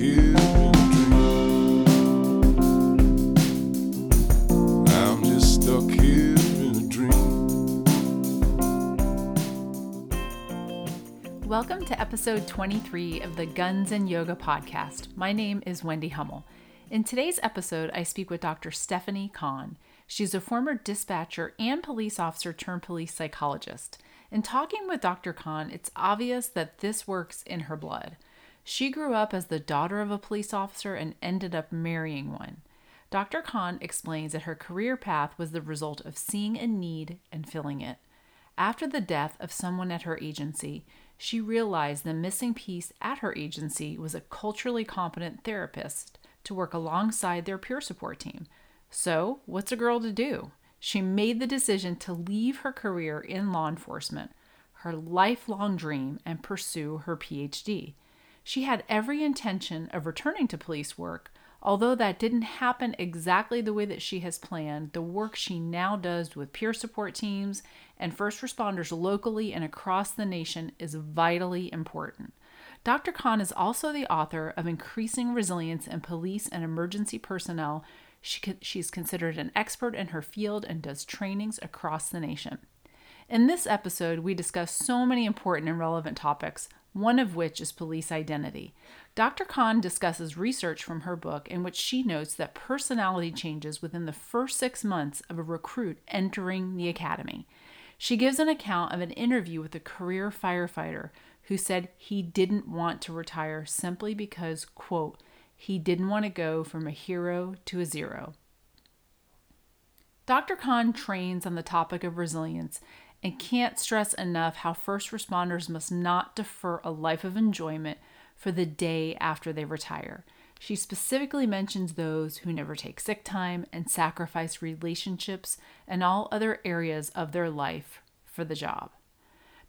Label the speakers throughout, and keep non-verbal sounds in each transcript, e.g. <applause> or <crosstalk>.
Speaker 1: Welcome to episode 23 of the Guns and Yoga podcast. My name is Wendy Hummell. In today's episode, I speak with Dr. Stephanie Conn. She's a former dispatcher and police officer turned police psychologist. In talking with Dr. Conn, it's obvious that this works in her blood. She grew up as the daughter of a police officer and ended up marrying one. Dr. Conn explains that her career path was the result of seeing a need and filling it. After the death of someone at her agency, she realized the missing piece at her agency was a culturally competent therapist to work alongside their peer support team. So, what's a girl to do? She made the decision to leave her career in law enforcement, her lifelong dream, and pursue her PhD. She had every intention of returning to police work, although that didn't happen exactly the way that she has planned. The work she now does with peer support teams and first responders locally and across the nation is vitally important. Dr. Conn is also the author of Increasing Resilience in Police and Emergency Personnel. She, she's considered an expert in her field and does trainings across the nation. In this episode, we discuss so many important and relevant topics, one of which is police identity. Dr. Conn discusses research from her book in which she notes that personality changes within the first six months of a recruit entering the academy. She gives an account of an interview with a career firefighter who said he didn't want to retire simply because, quote, he didn't want to go from a hero to a zero. Dr. Conn trains on the topic of resilience and can't stress enough how first responders must not defer a life of enjoyment for the day after they retire. She specifically mentions those who never take sick time and sacrifice relationships and all other areas of their life for the job.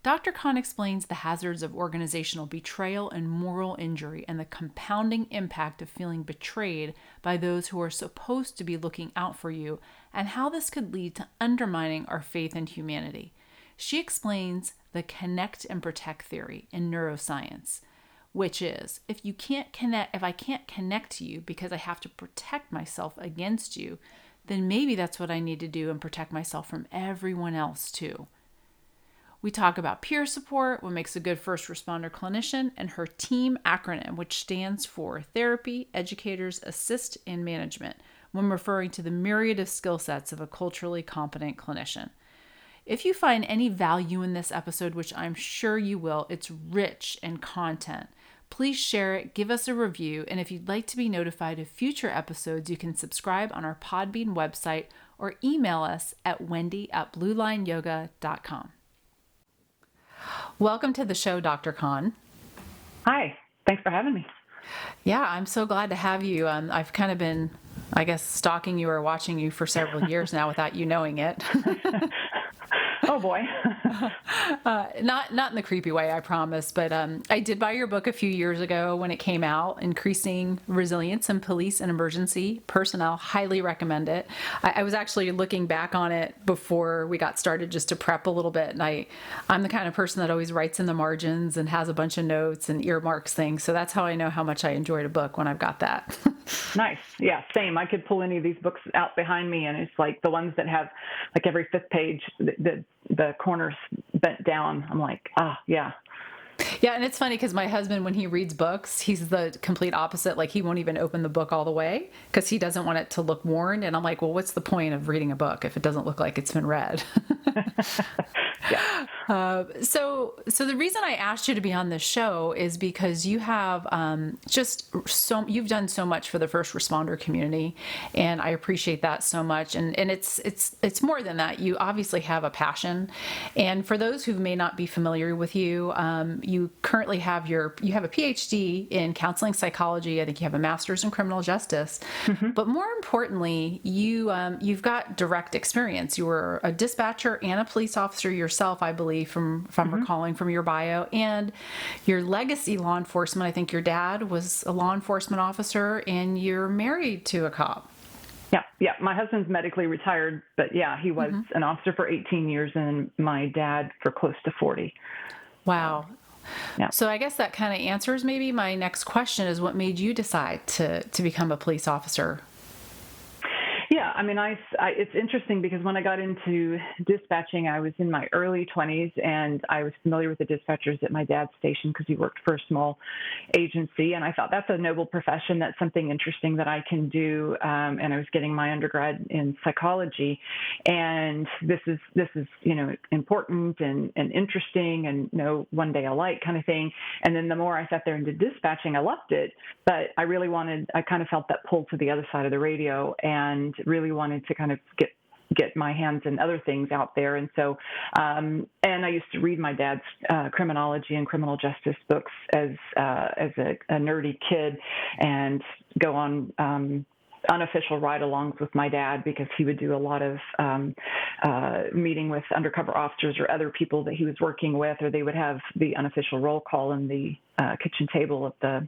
Speaker 1: Dr. Conn explains the hazards of organizational betrayal and moral injury and the compounding impact of feeling betrayed by those who are supposed to be looking out for you and how this could lead to undermining our faith in humanity. She explains the connect and protect theory in neuroscience, which is if you can't connect if I can't connect to you because I have to protect myself against you, then maybe that's what I need to do and protect myself from everyone else too. We talk about peer support, what makes a good first responder clinician, and her TEAM acronym, which stands for Therapy, Educators, Assist, and Management, when referring to the myriad of skill sets of a culturally competent clinician. If you find any value in this episode, which I'm sure you will, it's rich in content. Please share it, give us a review, and if you'd like to be notified of future episodes, you can subscribe on our Podbean website or email us at wendy at bluelineyoga.com. Welcome to the show, Dr. Conn.
Speaker 2: Hi, thanks for having me.
Speaker 1: Yeah, I'm so glad to have you. Um, I've kind of been, I guess, stalking you or watching you for several years now without you knowing it. <laughs>
Speaker 2: Oh boy. <laughs> <laughs>
Speaker 1: uh, not not in the creepy way, I promise. But um, I did buy your book a few years ago when it came out, "Increasing Resilience in Police and Emergency Personnel." Highly recommend it. I, I, was actually looking back on it before we got started just to prep a little bit, and I I'm the kind of person that always writes in the margins and has a bunch of notes and earmarks things. So that's how I know how much I enjoyed a book when I've got that. <laughs>
Speaker 2: nice. Yeah, same. I could pull any of these books out behind me, and it's like the ones that have like every fifth page the, the the corners bent down. I'm like, ah, yeah,
Speaker 1: yeah, and it's funny because my husband, when he reads books, he's the complete opposite. Like he won't even open the book all the way because he doesn't want it to look worn. And I'm like, well, what's the point of reading a book if it doesn't look like it's been read? <laughs> yeah. <laughs> Uh, so, so the reason I asked you to be on this show is because you have um, just so you've done so much for the first responder community, and I appreciate that so much. And and it's it's it's more than that. You obviously have a passion, and for those who may not be familiar with you, um, you currently have your you have a PhD in counseling psychology. I think you have a master's in criminal justice, mm-hmm. but more importantly, you um, you've got direct experience. You were a dispatcher and a police officer yourself, I believe, from if I'm mm-hmm. recalling from your bio, and your legacy law enforcement. I think your dad was a law enforcement officer, and you're married to a cop.
Speaker 2: Yeah, yeah. My husband's medically retired, but yeah, he was mm-hmm. an officer for 18 years, and my dad for close to 40.
Speaker 1: Wow.
Speaker 2: Yeah.
Speaker 1: So I guess that kind of answers maybe my next question is what made you decide to to become a police officer?
Speaker 2: Yeah, I mean, I, I, it's interesting because when I got into dispatching, I was in my early 20s and I was familiar with the dispatchers at my dad's station because he worked for a small agency. And I thought that's a noble profession. That's something interesting that I can do. Um, and I was getting my undergrad in psychology. And this is, this is, you know, important and, and interesting and no one day alike kind of thing. And then the more I sat there and did dispatching, I loved it. But I really wanted, I kind of felt that pull to the other side of the radio and really wanted to kind of get get my hands and other things out there. And so, um, and I used to read my dad's uh, criminology and criminal justice books as uh, as a, a, nerdy kid, and go on. Um, unofficial ride-alongs with my dad because he would do a lot of um, uh, meeting with undercover officers or other people that he was working with, or they would have the unofficial roll call in the uh, kitchen table of the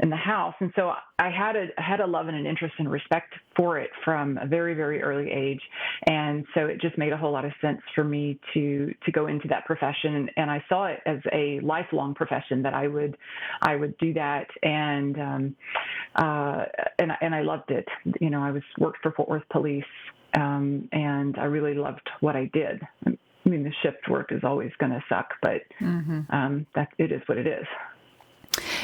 Speaker 2: in the house. And so I had a had a love and an interest and respect for it from a very very early age, and so it just made a whole lot of sense for me to to go into that profession. And, and I saw it as a lifelong profession that I would I would do that, and um, uh, and and I loved it. You know, I was worked for Fort Worth Police, um, and I really loved what I did. I mean, the shift work is always going to suck, but mm-hmm. um, that it is what it is.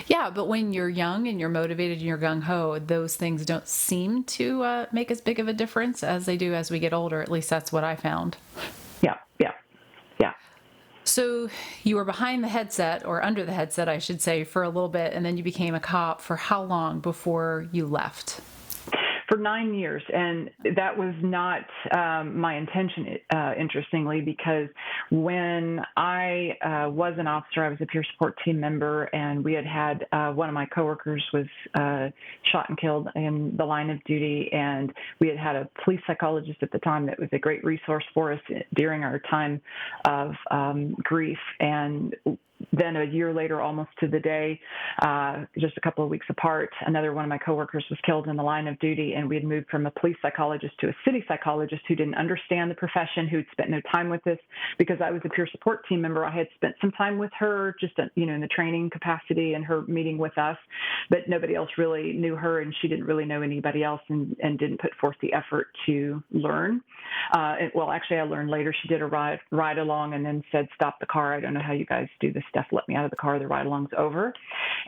Speaker 1: Yeah, but when you're young and you're motivated and you're gung ho, those things don't seem to uh, make as big of a difference as they do as we get older. At least that's what I found.
Speaker 2: Yeah, yeah, yeah.
Speaker 1: So you were behind the headset, or under the headset, I should say, for a little bit, and then you became a cop. For how long before you left?
Speaker 2: For nine years, and that was not um, my intention. Uh, interestingly, because when I uh, was an officer, I was a peer support team member, and we had had uh, one of my coworkers was uh, shot and killed in the line of duty, and we had had a police psychologist at the time that was a great resource for us during our time of um, grief, and then a year later, almost to the day, uh, just a couple of weeks apart, another one of my coworkers was killed in the line of duty, and we had moved from a police psychologist to a city psychologist who didn't understand the profession, who had spent no time with us. Because I was a peer support team member, I had spent some time with her, just uh, you know, in the training capacity and her meeting with us, but nobody else really knew her, and she didn't really know anybody else, and, and didn't put forth the effort to learn. Uh, well, actually, I learned later she did a ride ride along and then said, "Stop the car." I don't know how you guys do this stuff let me out of the car. The ride along's over.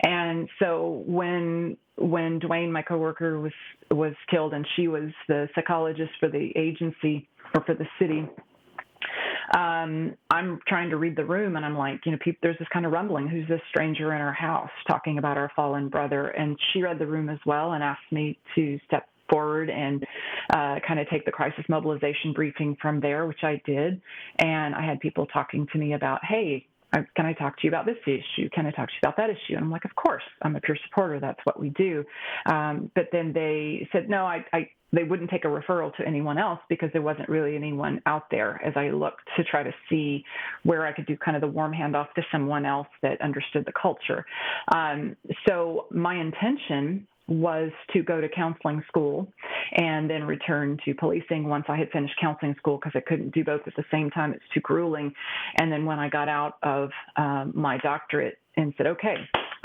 Speaker 2: And so when when Dwayne, my coworker, was was killed, and she was the psychologist for the agency or for the city. Um, I'm trying to read the room, and I'm like, you know, people, there's this kind of rumbling. Who's this stranger in our house talking about our fallen brother? And she read the room as well and asked me to step forward and uh, kind of take the crisis mobilization briefing from there, which I did. And I had people talking to me about, hey, can I talk to you about this issue? Can I talk to you about that issue? And I'm like, of course, I'm a peer supporter. That's what we do. Um, but then they said, no, I, I, they wouldn't take a referral to anyone else because there wasn't really anyone out there as I looked to try to see where I could do kind of the warm handoff to someone else that understood the culture. Um, so my intention was to go to counseling school and then return to policing once I had finished counseling school because I couldn't do both at the same time. It's too grueling. And then when I got out of um, my doctorate and said, okay,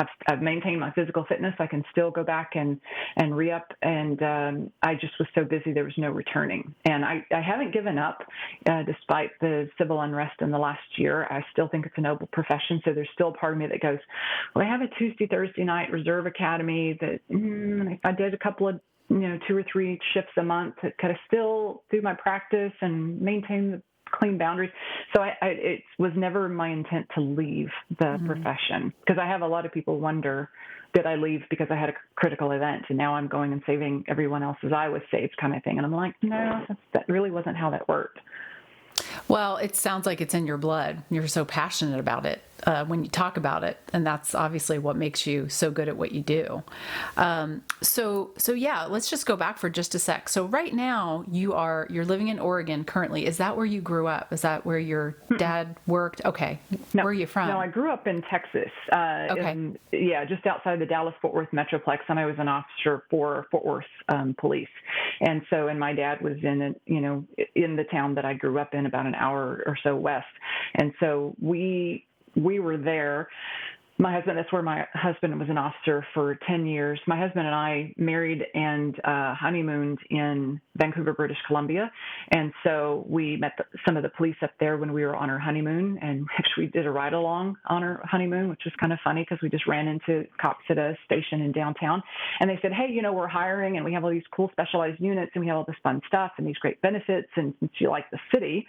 Speaker 2: I've, I've, maintained my physical fitness. I can still go back and and re up. And um, I just was so busy there was no returning. And I, I haven't given up, uh, despite the civil unrest in the last year. I still think it's a noble profession. So there's still part of me that goes, well, I have a Tuesday Thursday night reserve academy that mm, I did a couple of you know two or three shifts a month, could I still do my practice and maintain the clean boundaries. So I, I, it was never my intent to leave the mm-hmm. profession because I have a lot of people wonder, did I leave because I had a critical event and now I'm going and saving everyone else as I was saved kind of thing. And I'm like, no, that really wasn't how that worked.
Speaker 1: Well, it sounds like it's in your blood. You're so passionate about it uh, when you talk about it, and that's obviously what makes you so good at what you do. Um, so, so yeah, let's just go back for just a sec. So, right now, you are you're living in Oregon currently. Is that where you grew up? Is that where your dad worked? Okay,
Speaker 2: no,
Speaker 1: where are you from?
Speaker 2: No, I grew up in Texas. Uh,
Speaker 1: okay,
Speaker 2: in, yeah, just outside the Dallas Fort Worth metroplex, and I was an officer for Fort Worth um, Police. And so, and my dad was in, a, you know, in the town that I grew up in, about an hour or so west. And so we we were there. My husband that's where my husband was an officer for 10 years. My husband and i married and uh, honeymooned in vancouver british columbia. And so we met the, some of the police up there when we were on our honeymoon and <laughs> actually we did a ride along on our honeymoon which was kind of funny because we just ran into cops at a station in downtown. And they said hey you know we're hiring and we have all these cool specialized units and we have all this fun stuff and these great benefits and since you like the city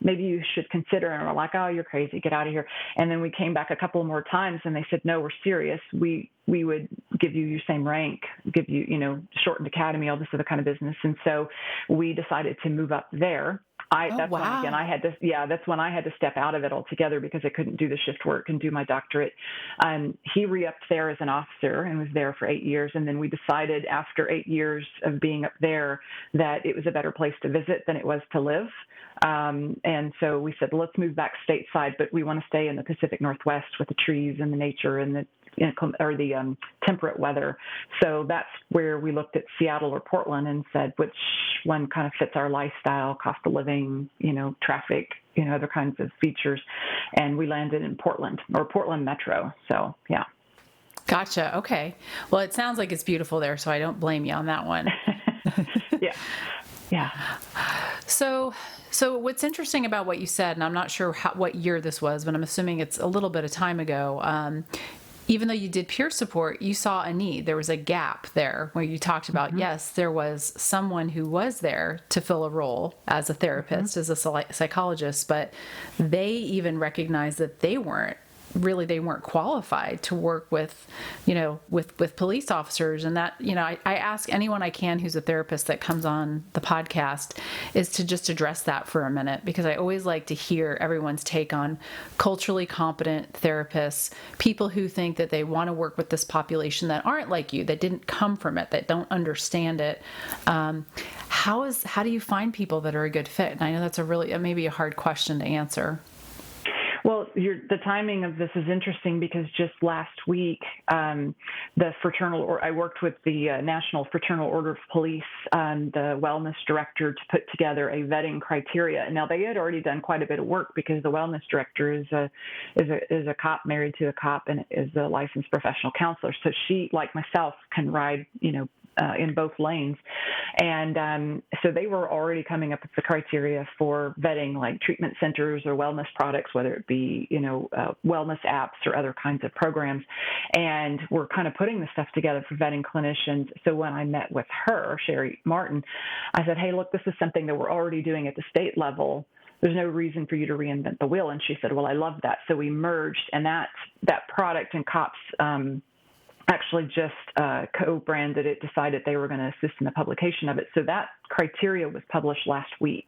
Speaker 2: maybe you should consider. And we're like, oh, you're crazy, get out of here. And then we came back a couple more times and they said, no, we're serious. We we would give you your same rank, give you, you know, shortened academy, all this other kind of business. And so we decided to move up there. I
Speaker 1: Oh,
Speaker 2: that's when again I had to yeah that's when I had to step out of it altogether because I couldn't do the shift work and do my doctorate. Um, he re-upped there as an officer and was there for eight years, and then we decided after eight years of being up there that it was a better place to visit than it was to live. Um, and so we said let's move back stateside, but we want to stay in the Pacific Northwest with the trees and the nature and the you know, clim- or the um, temperate weather. So that's where we looked at Seattle or Portland and said which one kind of fits our lifestyle, cost of living, you know, traffic, you know, other kinds of features. And we landed in Portland or Portland Metro. So yeah.
Speaker 1: Gotcha. Okay. Well, it sounds like it's beautiful there, so I don't blame you on that one. <laughs>
Speaker 2: yeah. Yeah.
Speaker 1: So, so what's interesting about what you said, and I'm not sure how, what year this was, but I'm assuming it's a little bit of time ago. Um, even though you did peer support, you saw a need. There was a gap there where you talked about, mm-hmm. yes, there was someone who was there to fill a role as a therapist, mm-hmm. as a psychologist, but they even recognized that they weren't really they weren't qualified to work with you know with with police officers. And that you know I, I ask anyone i can who's a therapist that comes on the podcast is to just address that for a minute because i always like to hear everyone's take on culturally competent therapists people who think that they want to work with this population that aren't like you that didn't come from it that don't understand it. Um, how is how do you find people that are a good fit? And i know that's a really maybe a hard question to answer
Speaker 2: Well, the timing of this is interesting because just last week, um, the fraternal, or I worked with the uh, National Fraternal Order of Police, um, the wellness director, to put together a vetting criteria. Now they had already done quite a bit of work because the wellness director is a is a is a cop married to a cop and is a licensed professional counselor. So she, like myself, can ride, you know, uh, in both lanes. And um, so they were already coming up with the criteria for vetting like treatment centers or wellness products, whether it be, you know, uh, wellness apps or other kinds of programs. And we're kind of putting the stuff together for vetting clinicians. So when I met with her, Sherri Martin, I said, hey, look, this is something that we're already doing at the state level there's no reason for you to reinvent the wheel. And she said, well, I love that. So we merged, and that that product and COPS um, actually just uh, co-branded it, decided they were going to assist in the publication of it. So that criteria was published last week,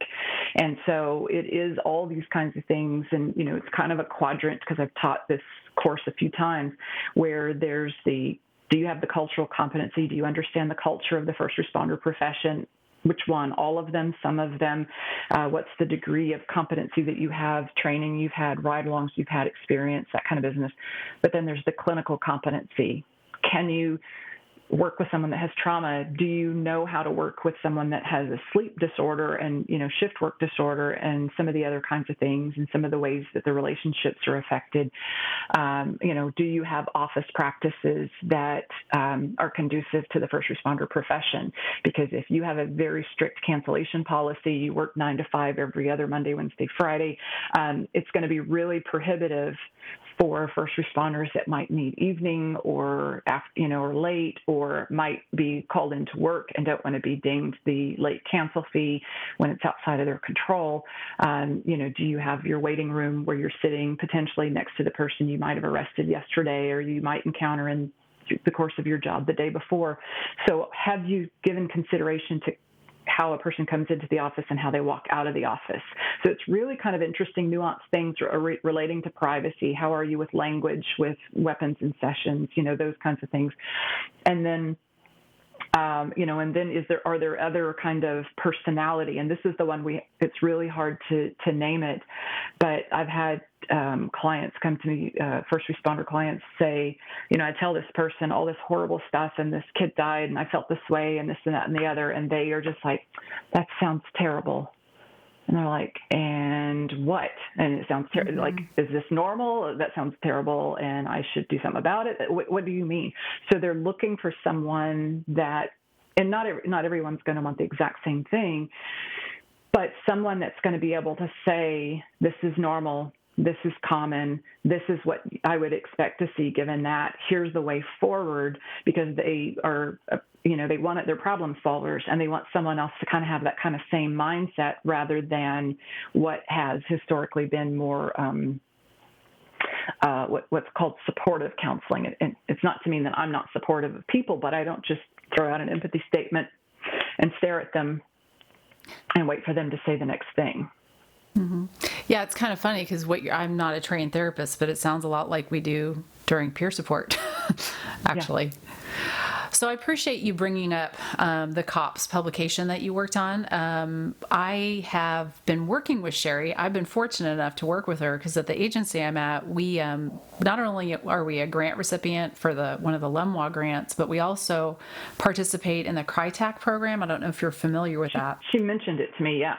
Speaker 2: and so it is all these kinds of things, and you know, it's kind of a quadrant because I've taught this course a few times, where there's the do you have the cultural competency? Do you understand the culture of the first responder profession? which one all of them some of them uh, what's the degree of competency that you have training you've had ride alongs you've had experience that kind of business but then there's the clinical competency can you work with someone that has trauma? Do you know how to work with someone that has a sleep disorder and you know shift work disorder and some of the other kinds of things and some of the ways that the relationships are affected? Um, you know do you have office practices that um, are conducive to the first responder profession? Because if you have a very strict cancellation policy you work nine to five every other monday wednesday friday um, it's going to be really prohibitive for first responders that might need evening or after, you know or late or might be called into work and don't want to be dinged the late cancel fee when it's outside of their control. Um, you know, do you have your waiting room where you're sitting potentially next to the person you might have arrested yesterday or you might encounter in the course of your job the day before? So have you given consideration to how a person comes into the office and how they walk out of the office. So it's really kind of interesting, nuanced things re- relating to privacy. How are you with language, with weapons and sessions, you know, those kinds of things. And then um, you know, and then is there are there other kind of personality? And this is the one we it's really hard to to name it, but I've had um, clients come to me, uh, first responder clients say, you know, I tell this person all this horrible stuff, and this kid died, and I felt this way, and this and that and the other, and they are just like, that sounds terrible. And they're like, and what? And it sounds ter- mm-hmm. like, is this normal? That sounds terrible, and I should do something about it. What, what do you mean? So they're looking for someone that, and not every, not everyone's going to want the exact same thing, but someone that's going to be able to say, this is normal, this is common, this is what I would expect to see given that, here's the way forward, because they are, you know, they want it, they're problem solvers and they want someone else to kind of have that kind of same mindset rather than what has historically been more. Um, uh, what, what's called supportive counseling. And it's not to mean that I'm not supportive of people, but I don't just throw out an empathy statement and stare at them and wait for them to say the next thing.
Speaker 1: Mm-hmm. Yeah, it's kind of funny because what I'm not a trained therapist, but it sounds a lot like we do during peer support, <laughs> actually. Yeah. So I appreciate you bringing up um, the COPS publication that you worked on. Um, I have been working with Sherri. I've been fortunate enough to work with her because at the agency I'm at, we um, not only are we a grant recipient for the one of the LEMHWA grants, but we also participate in the CRI-TAC program. I don't know if you're familiar with that.
Speaker 2: She mentioned it to me. Yeah.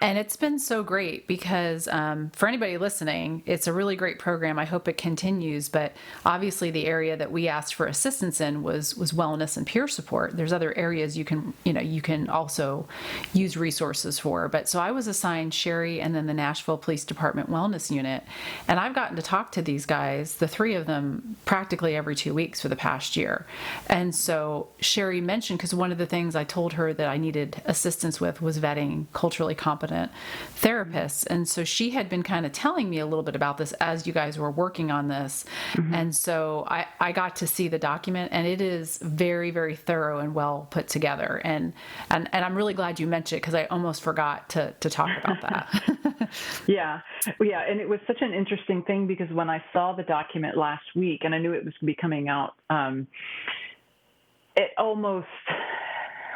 Speaker 1: And it's been so great because um, for anybody listening, it's a really great program. I hope it continues. But obviously, the area that we asked for assistance in was was wellness and peer support. There's other areas you can you know you can also use resources for. But so I was assigned Sherri and then the Nashville Police Department Wellness Unit, and I've gotten to talk to these guys, the three of them, practically every two weeks for the past year. And so Sherri mentioned because one of the things I told her that I needed assistance with was vetting culturally competent competent therapists. And so she had been kind of telling me a little bit about this as you guys were working on this. Mm-hmm. And so I, I got to see the document and it is very, very thorough and well put together. And and, and I'm really glad you mentioned it because I almost forgot to, to talk about that. <laughs> <laughs>
Speaker 2: yeah. Yeah. And it was such an interesting thing because when I saw the document last week and I knew it was going to be coming out, um, it almost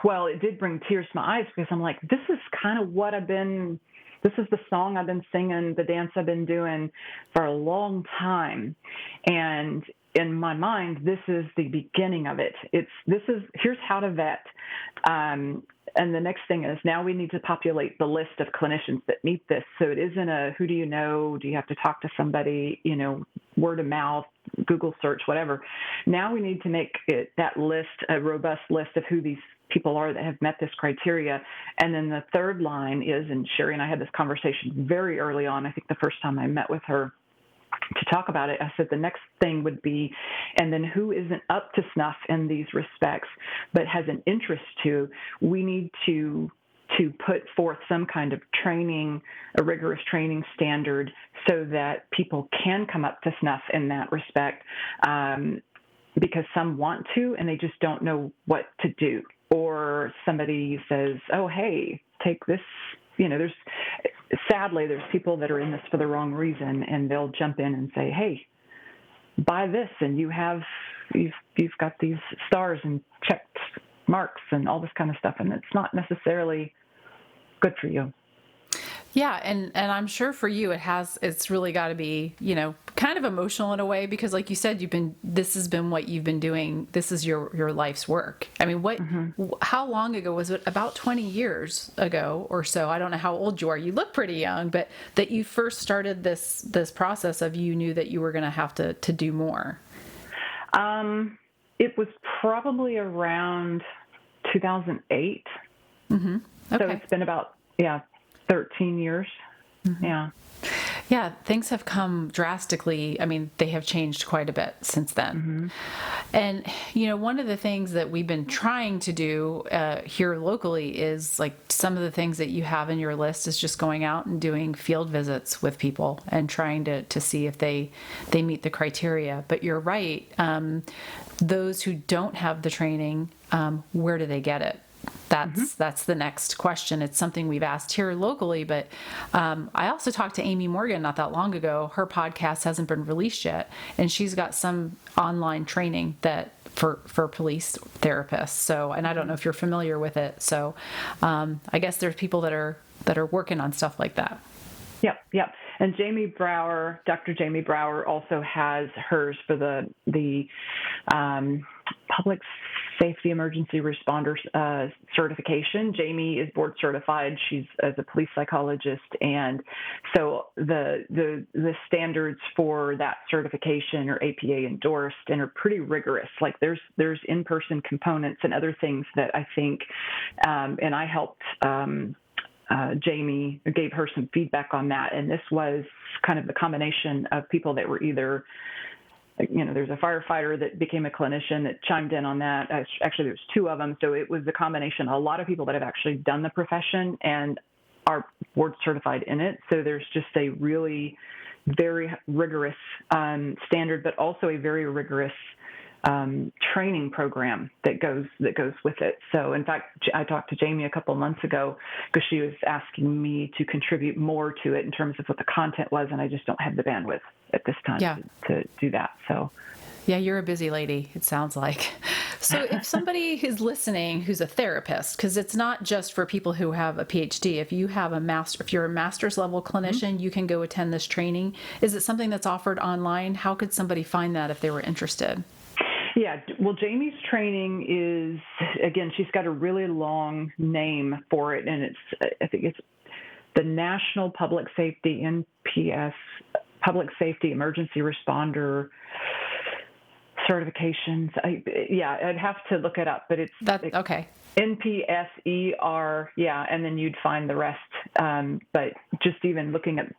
Speaker 2: well, it did bring tears to my eyes because I'm like, this is kind of what I've been, this is the song I've been singing, the dance I've been doing for a long time. And in my mind, this is the beginning of it. It's, this is, here's how to vet. Um, and the next thing is now we need to populate the list of clinicians that meet this. So it isn't a who do you know? Do you have to talk to somebody? You know, word of mouth, Google search, whatever. Now we need to make it, that list a robust list of who these people are that have met this criteria. And then the third line is, and Sherri and I had this conversation very early on, I think the first time I met with her to talk about it, I said the next thing would be, and then who isn't up to snuff in these respects, but has an interest to, we need to to put forth some kind of training, a rigorous training standard, so that people can come up to snuff in that respect. Um, because some want to and they just don't know what to do or somebody says, "Oh, hey, take this." You know, there's sadly there's people that are in this for the wrong reason, and they'll jump in and say, "Hey, buy this, and you have you've you've got these stars and checked marks and all this kind of stuff, and it's not necessarily good for you."
Speaker 1: Yeah, and and I'm sure for you it has it's really got to be, you know, kind of emotional in a way because like you said you've been this has been what you've been doing. This is your your life's work. I mean, what mm-hmm. how long ago was it? About 20 years ago or so. I don't know how old you are. You look pretty young, but that you first started this this process of you knew that you were going to have to to do more.
Speaker 2: Um it was probably around 2008. Mm-hmm. Okay. So it's been about yeah 13 years. Mm-hmm. Yeah.
Speaker 1: Yeah, things have come drastically. I mean, they have changed quite a bit since then. Mm-hmm. And, you know, one of the things that we've been trying to do uh, here locally is like some of the things that you have in your list is just going out and doing field visits with people and trying to, to see if they, they meet the criteria. But you're right. Um, those who don't have the training, um, where do they get it? That's mm-hmm. that's the next question. It's something we've asked here locally, but um, I also talked to Amy Morgan not that long ago. Her podcast hasn't been released yet, and she's got some online training that for for police therapists. So, and I don't know if you're familiar with it. So, um, I guess there's people that are that are working on stuff like that.
Speaker 2: Yep, yep. And Jamie Brower, Dr. Jamie Brower, also has hers for the the um, public safety emergency responder uh, certification. Jamie is board certified. She's as a police psychologist, and so the the the standards for that certification are APA endorsed and are pretty rigorous. Like there's there's in person components and other things that I think, um, and I helped. Um, uh, Jamie gave her some feedback on that, and this was kind of the combination of people that were either you know, there's a firefighter that became a clinician that chimed in on that. Actually, there's two of them. So it was a combination. A lot of people that have actually done the profession and are board certified in it. So there's just a really very rigorous um, standard, but also a very rigorous um, training program that goes that goes with it. So, in fact, I talked to Jamie a couple months ago because she was asking me to contribute more to it in terms of what the content was, and I just don't have the bandwidth at this time yeah. to, to do that. So.
Speaker 1: Yeah, you're a busy lady, it sounds like. <laughs> So, if somebody is listening who's a therapist, because it's not just for people who have a PhD, if you have a master, if you're a master's level clinician, mm-hmm. you can go attend this training. Is it something that's offered online? How could somebody find that if they were interested?
Speaker 2: Yeah, well, Jamie's training is again, she's got a really long name for it, and it's I think it's the National Public Safety NPS Public Safety Emergency Responder certifications. I, yeah, I'd have to look it up, but it's
Speaker 1: that okay.
Speaker 2: NPSER, yeah, and then you'd find the rest. Um, but just even looking at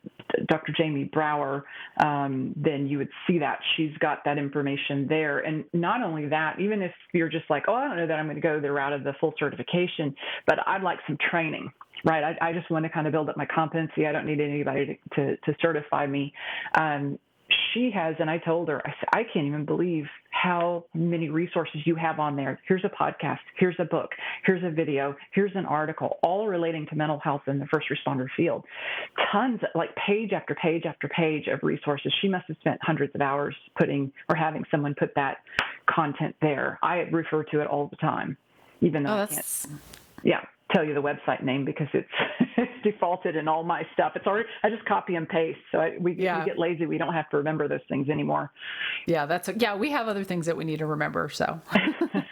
Speaker 2: Dr. Jamie Brower, um, then you would see that she's got that information there. And not only that, even if you're just like, oh, I don't know that I'm going to go the route of the full certification, but I'd like some training right? I, I, just want to kind of build up my competency. I don't need anybody to, to, to certify me. Um, she has, and I told her, I said, I can't even believe how many resources you have on there. Here's a podcast, here's a book, here's a video, here's an article, all relating to mental health in the first responder field. Tons, like page after page after page of resources. She must have spent hundreds of hours putting or having someone put that content there. I refer to it all the time, even though oh, I can't. Yeah tell you the website name because it's, it's <laughs> defaulted in all my stuff. It's already I just copy and paste. So I, we, yeah. we get lazy. We don't have to remember those things anymore.
Speaker 1: Yeah, that's yeah. We have other things that we need to remember. So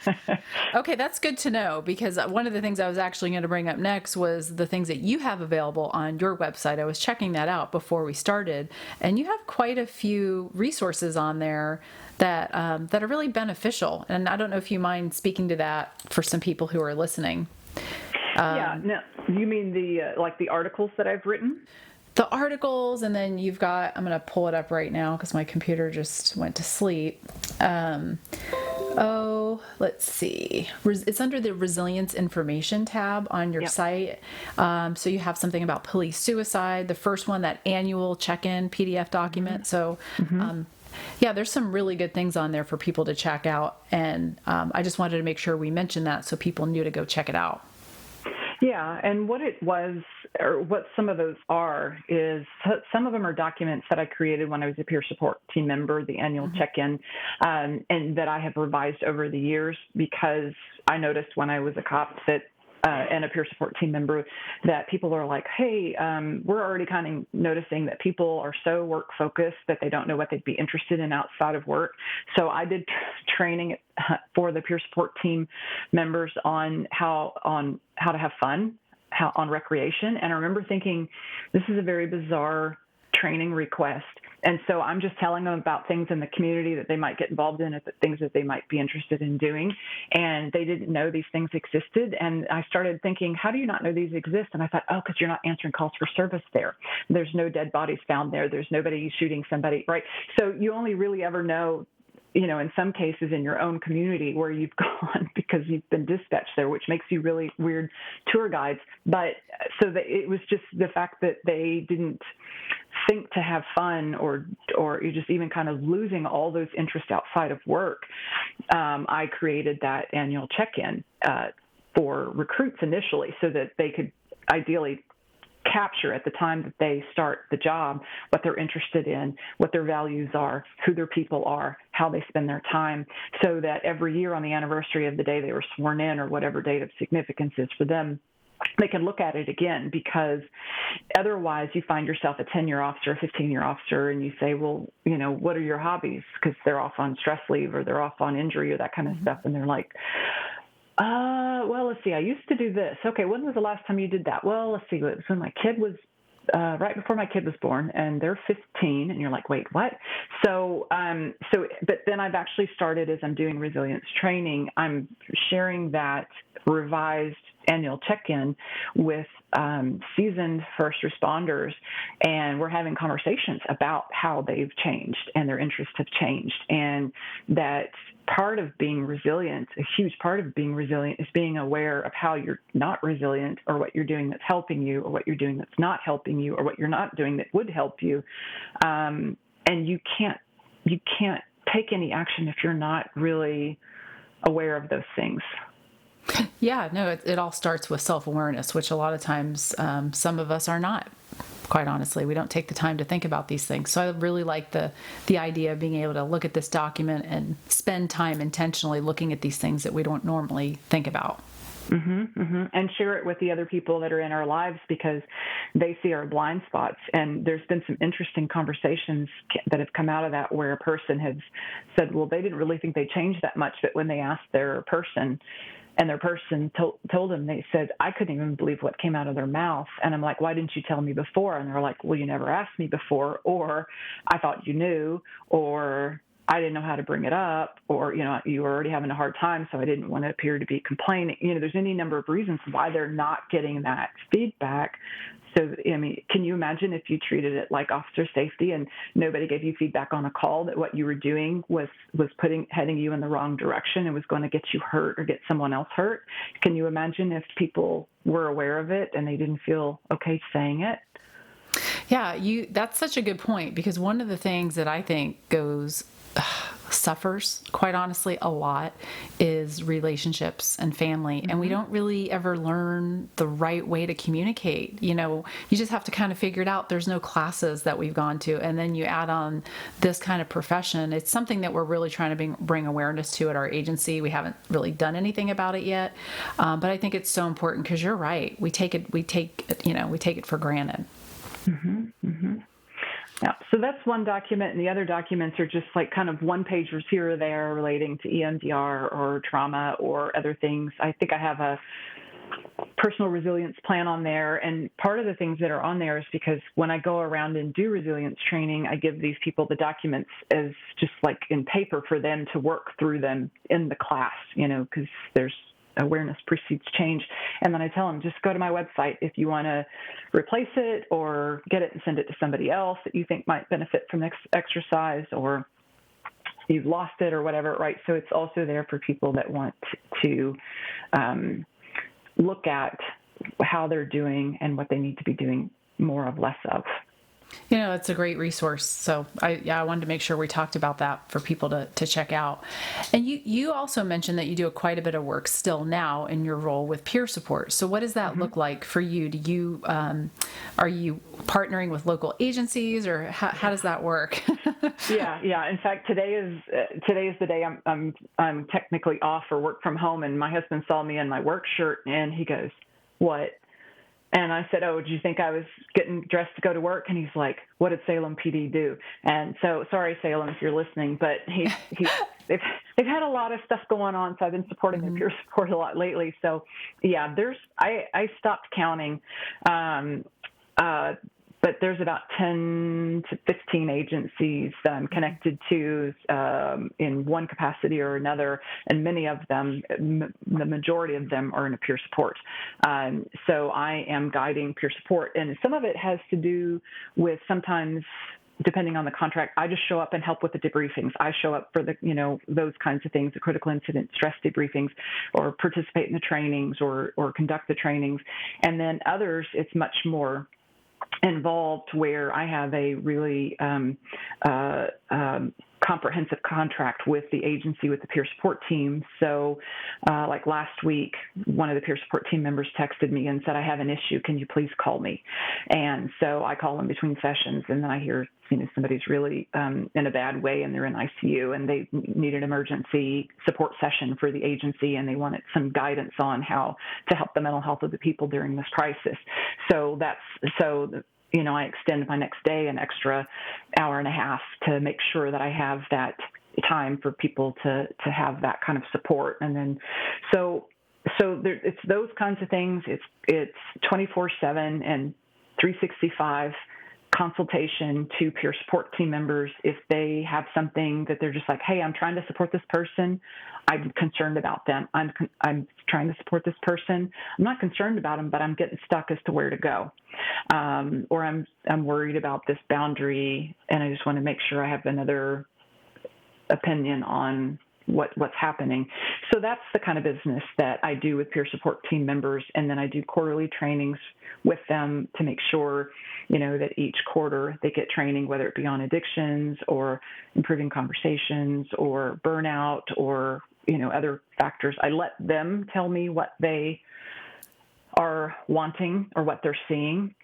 Speaker 1: <laughs> okay, that's good to know because one of the things I was actually going to bring up next was the things that you have available on your website. I was checking that out before we started, and you have quite a few resources on there that um, that are really beneficial. And I don't know if you mind speaking to that for some people who are listening.
Speaker 2: Um, yeah. No, you mean the uh, like the articles that I've written?
Speaker 1: The articles, and then you've got. I'm going to pull it up right now because my computer just went to sleep. Um, oh, let's see. It's under the resilience information tab on your yep. site. Um, so you have something about police suicide. The first one, that annual check-in PDF document. Mm-hmm. So. Mm-hmm. Um, yeah, there's some really good things on there for people to check out. And um, I just wanted to make sure we mentioned that so people knew to go check it out.
Speaker 2: Yeah, and what it was, or what some of those are, is some of them are documents that I created when I was a peer support team member, the annual mm-hmm. check in, um, and that I have revised over the years because I noticed when I was a cop that uh, and a peer support team member that people are like, hey, um, we're already kind of noticing that people are so work focused that they don't know what they'd be interested in outside of work. So I did training <laughs> for the peer support team members on how on how to have fun how on recreation and i remember thinking this is a very bizarre training request and so I'm just telling them about things in the community that they might get involved in, things that they might be interested in doing. And they didn't know these things existed. And I started thinking, how do you not know these exist? And I thought, oh, because you're not answering calls for service there. There's no dead bodies found there. There's nobody shooting somebody, right? So you only really ever know you know, in some cases in your own community where you've <laughs> gone because you've been dispatched there, which makes you really weird tour guides. But uh, so that it was just the fact that they didn't think to have fun or or you just even kind of losing all those interests outside of work. Um, I created that annual check-in uh, for recruits initially so that they could ideally capture at the time that they start the job what they're interested in, what their values are, who their people are, how they spend their time, so that every year on the anniversary of the day they were sworn in or whatever date of significance is for them, they can look at it again because otherwise you find yourself a 10 year officer, a 15 year officer, and you say, well, you know, what are your hobbies? Because they're off on stress leave or they're off on injury or that kind of mm-hmm. stuff. And they're like, uh, well, let's see. I used to do this. Okay, when was the last time you did that? Well, let's see. It was when my kid was uh, right before my kid was born, and they're 15, and you're like, wait, what? So, um, so, but then I've actually started as I'm doing resilience training. I'm sharing that revised annual check-in with um, seasoned first responders, and we're having conversations about how they've changed and their interests have changed, and that part of being resilient, a huge part of being resilient, is being aware of how you're not resilient, or what you're doing that's helping you, or what you're doing that's not helping you, or what you're not doing that would help you, um, and you can't you can't take any action if you're not really aware of those things. <laughs>
Speaker 1: Yeah, no, it, it all starts with self awareness, which a lot of times um, some of us are not. Quite honestly, we don't take the time to think about these things. So I really like the the idea of being able to look at this document and spend time intentionally looking at these things that we don't normally think about.
Speaker 2: Mm-hmm, mm-hmm. And share it with the other people that are in our lives because they see our blind spots. And there's been some interesting conversations that have come out of that where a person has said, well, they didn't really think they changed that much, but when they asked their person, and their person told told them they said i couldn't even believe what came out of their mouth. And i'm like why didn't you tell me before? And they're like well you never asked me before or i thought you knew or i didn't know how to bring it up or you know you were already having a hard time so i didn't want to appear to be complaining you know there's any number of reasons why they're not getting that feedback so, I mean, can you imagine if you treated it like officer safety and nobody gave you feedback on a call that what you were doing was was putting heading you in the wrong direction and was going to get you hurt or get someone else hurt? Can you imagine if people were aware of it and they didn't feel okay saying it?
Speaker 1: Yeah, you that's such a good point because one of the things that I think goes <sighs> suffers, quite honestly, a lot is relationships and family. Mm-hmm. And we mm-hmm. don't really ever learn the right way to communicate. You know, you just have to kind of figure it out. There's no classes that we've gone to. And then you add on this kind of profession. It's something that we're really trying to bring, bring awareness to at our agency. We haven't really done anything about it yet. Um, but I think it's so important because you're right. We take it, we take, you know, we take it for granted.
Speaker 2: Mm-hmm, mm-hmm. Yeah, so that's one document, and the other documents are just like kind of one pagers here or there relating to EMDR or trauma or other things. I think I have a personal resilience plan on there. And part of the things that are on there is because when I go around and do resilience training, I give these people the documents as just like in paper for them to work through them in the class, you know, because there's awareness precedes change. And then I tell them, just go to my website if you want to replace it or get it and send it to somebody else that you think might benefit from this exercise or you've lost it or whatever, right? So it's also there for people that want to um, look at how they're doing and what they need to be doing more of less of.
Speaker 1: You know, it's a great resource. So I yeah, I wanted to make sure we talked about that for people to, to check out. And you you also mentioned that you do quite a bit of work still now in your role with peer support. So what does that mm-hmm. look like for you? Do you um, are you partnering with local agencies or how, how does that work? <laughs>
Speaker 2: yeah, yeah. In fact, today is uh, today is the day I'm I'm I'm technically off for work from home, and my husband saw me in my work shirt and he goes, "What?" And I said, "Oh, do you think I was getting dressed to go to work?" And he's like, "What did Salem PD do?" And so, sorry, Salem, if you're listening, but he, he <laughs> they've they've had a lot of stuff going on, so I've been supporting mm-hmm. their peer support a lot lately. So, yeah, there's I I stopped counting. Um, uh, but there's about 10 to 15 agencies that I'm connected to um, in one capacity or another, and many of them, m- the majority of them, are in a peer support. Um, so I am guiding peer support, and some of it has to do with sometimes depending on the contract, I just show up and help with the debriefings. I show up for the, you know, those kinds of things, the critical incident stress debriefings, or participate in the trainings, or or conduct the trainings. And then others, it's much more involved where I have a really um, uh, um, comprehensive contract with the agency with the peer support team. So, uh, like last week, one of the peer support team members texted me and said, "I have an issue. Can you please call me?" And so I call them between sessions, and then I hear you know somebody's really um, in a bad way and they're in ICU and they need an emergency support session for the agency and they wanted some guidance on how to help the mental health of the people during this crisis. So that's so you know I extend my next day an extra hour and a half to make sure that I have that time for people to to have that kind of support. And then so so there, it's those kinds of things. It's it's 24 7 and 365 consultation to peer support team members if they have something that they're just like, hey, I'm trying to support this person. I'm concerned about them. I'm I'm trying to support this person. I'm not concerned about them, but I'm getting stuck as to where to go, um, or I'm I'm worried about this boundary, and I just want to make sure I have another opinion on what what's happening. So that's the kind of business that I do with peer support team members, and then I do quarterly trainings with them to make sure, you know, that each quarter they get training, whether it be on addictions or improving conversations or burnout or you know other factors. I let them tell me what they are wanting or what they're seeing,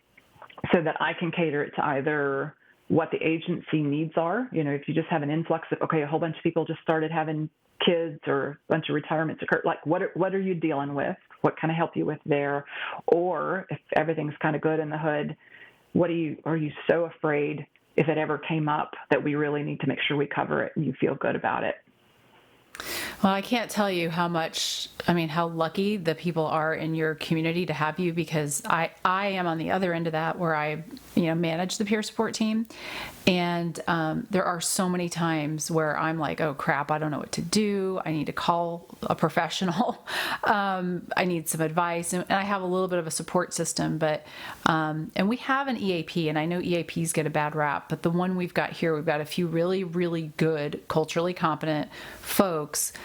Speaker 2: so that I can cater it to either what the agency needs are. You know, if you just have an influx of okay, a whole bunch of people just started having kids or a bunch of retirements occur, like what are, what are you dealing with? What can I help you with there? Or if everything's kind of good in the hood, what are you are you so afraid if it ever came up that we really need to make sure we cover it and you feel good about it?
Speaker 1: Well, I can't tell you how much, I mean, how lucky the people are in your community to have you because I, I am on the other end of that where I, you know, manage the peer support team. And um, there are so many times where I'm like, oh crap, I don't know what to do. I need to call a professional. <laughs> um, I need some advice. And I have a little bit of a support system, but, um, and we have an EAP, and I know EAPs get a bad rap, but the one we've got here, we've got a few really, really good, culturally competent folks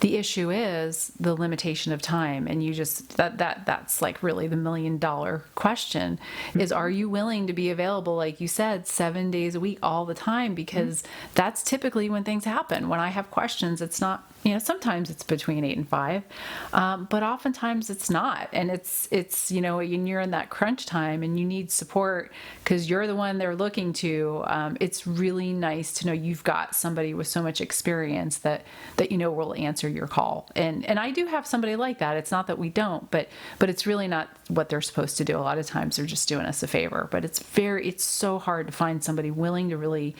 Speaker 1: the issue is the limitation of time and you just that that that's like really the million dollar question is are you willing to be available like you said 7 days a week all the time because mm-hmm. that's typically when things happen when i have questions it's not you know sometimes it's between eight and five um, but oftentimes it's not and it's it's you know when you're in that crunch time and you need support because you're the one they're looking to um, it's really nice to know you've got somebody with so much experience that that you know will answer your call. And and i do have somebody like that. It's not that we don't but but it's really not what they're supposed to do. A lot of times they're just doing us a favor but it's very it's so hard to find somebody willing to really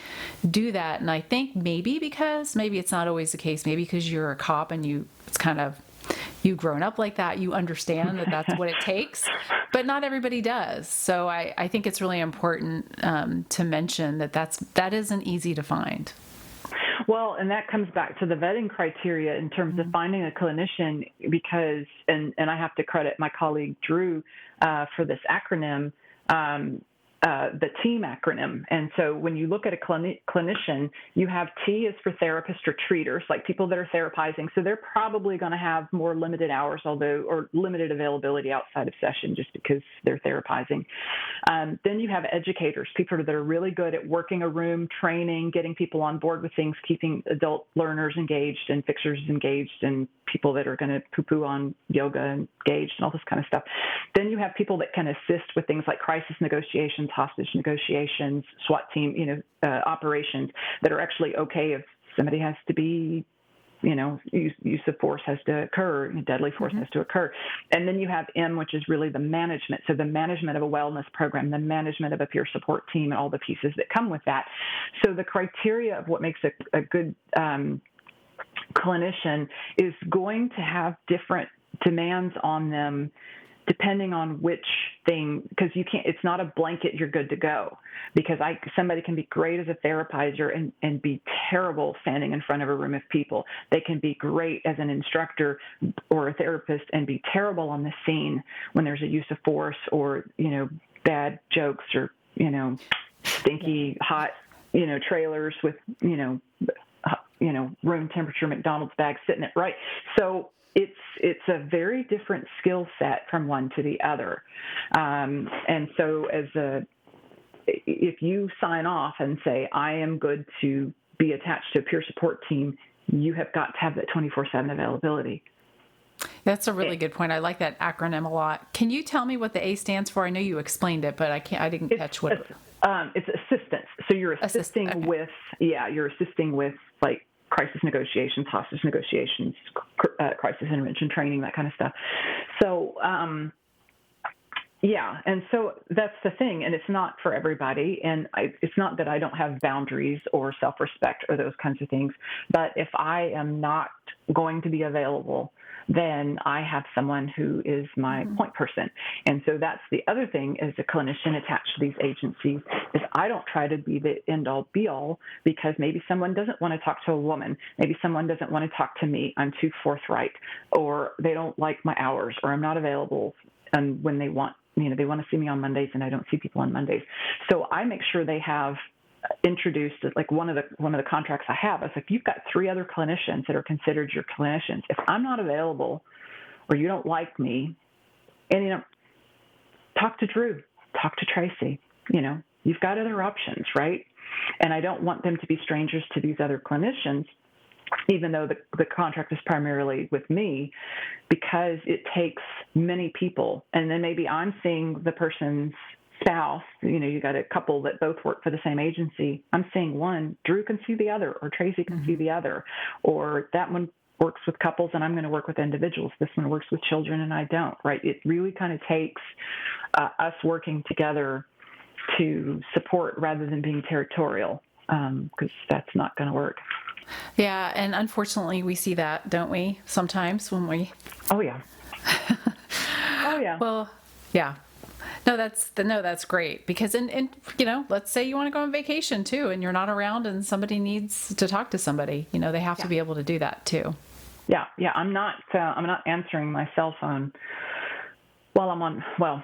Speaker 1: do that. And i think maybe because maybe it's not always the case maybe because you're a cop and you it's kind of you've grown up like that you understand that that's what it takes but not everybody does. So i, I think it's really important um, to mention that that's that isn't easy to find
Speaker 2: well, and that comes back to the vetting criteria in terms of mm-hmm. finding a clinician, because, and, and I have to credit my colleague Drew uh, for this acronym. Um, uh, the team acronym. And so when you look at a clini- clinician, you have T is for therapist or treaters, like people that are therapizing. So they're probably going to have more limited hours, although, or limited availability outside of session just because they're therapizing. Um, then you have educators, people that are really good at working a room, training, getting people on board with things, keeping adult learners engaged and fixers engaged, and people that are going to poo poo on yoga engaged and all this kind of stuff. Then you have people that can assist with things like crisis negotiations hostage negotiations, SWAT team, you know, uh, operations that are actually okay if somebody has to be you know, use, use of force has to occur, deadly force mm-hmm. has to occur. And then you have M, which is really the management. So the management of a wellness program, the management of a peer support team, and all the pieces that come with that. So the criteria of what makes a, a good um, clinician is going to have different demands on them depending on which thing because you can't it's not a blanket you're good to go. Because i somebody can be great as a therapizer and and be terrible standing in front of a room of people. They can be great as an instructor or a therapist and be terrible on the scene when there's a use of force or you know bad jokes or you know stinky hot you know trailers with you know you know room temperature mcdonald's bags sitting it right? So it's it's a very different skill set from one to the other, um, and so as a if you sign off and say I am good to be attached to a peer support team, you have got to have that 24 7 availability.
Speaker 1: That's a really good point. I like that acronym a lot. Can you tell me what the A stands for? I know you explained it, but I can't. I didn't
Speaker 2: it's,
Speaker 1: catch what.
Speaker 2: It's, um, it's assistance. So you're assisting Assist, okay. with, yeah, you're assisting with like crisis negotiations, hostage negotiations, uh, crisis intervention training, that kind of stuff. So, um, yeah, and so that's the thing, and it's not for everybody. And I, it's not that I don't have boundaries or self respect or those kinds of things, but if I am not going to be available, then I have someone who is my mm-hmm. point person. And so that's the other thing as a clinician attached to these agencies is I don't try to be the end all be all because maybe someone doesn't want to talk to a woman, maybe someone doesn't want to talk to me. I'm too forthright, or they don't like my hours, or I'm not available and when they want you know, they want to see me on Mondays and I don't see people on Mondays. So I make sure they have introduced like one of the one of the contracts I have. It's like you've got three other clinicians that are considered your clinicians. If I'm not available or you don't like me, and you know, talk to Drew, talk to Tracy. You know, you've got other options, right? And I don't want them to be strangers to these other clinicians even though the, the contract is primarily with me, because it takes many people. And then maybe I'm seeing the person's spouse, you know, you got a couple that both work for the same agency. I'm seeing one, Drew can see the other, or Tracy can mm-hmm. see the other, or that one works with couples and I'm going to work with individuals. This one works with children and I don't, right? It really kind of takes uh, us working together to support rather than being territorial because um, that's not going to work.
Speaker 1: Yeah, and unfortunately, we see that, don't we? Sometimes when we.
Speaker 2: Oh yeah. <laughs> oh yeah.
Speaker 1: Well, yeah. <laughs> No, that's no, that's great because and and you know, let's say you want to go on vacation too, and you're not around, and somebody needs to talk to somebody. You know, they have yeah. to be able to do that too.
Speaker 2: Yeah, yeah. I'm not. Uh, I'm not answering my cell phone while I'm on. Well,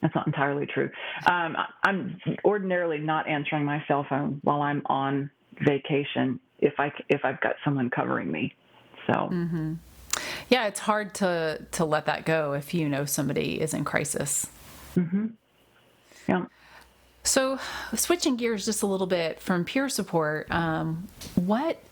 Speaker 2: that's not entirely true. Um, I'm ordinarily not answering my cell phone while I'm on vacation if I if I've got someone covering me. So.
Speaker 1: Mm-hmm. Yeah, it's hard to to let that go if you know somebody is in crisis.
Speaker 2: Mm-hmm. Yeah.
Speaker 1: So, switching gears just a little bit from peer support, um, what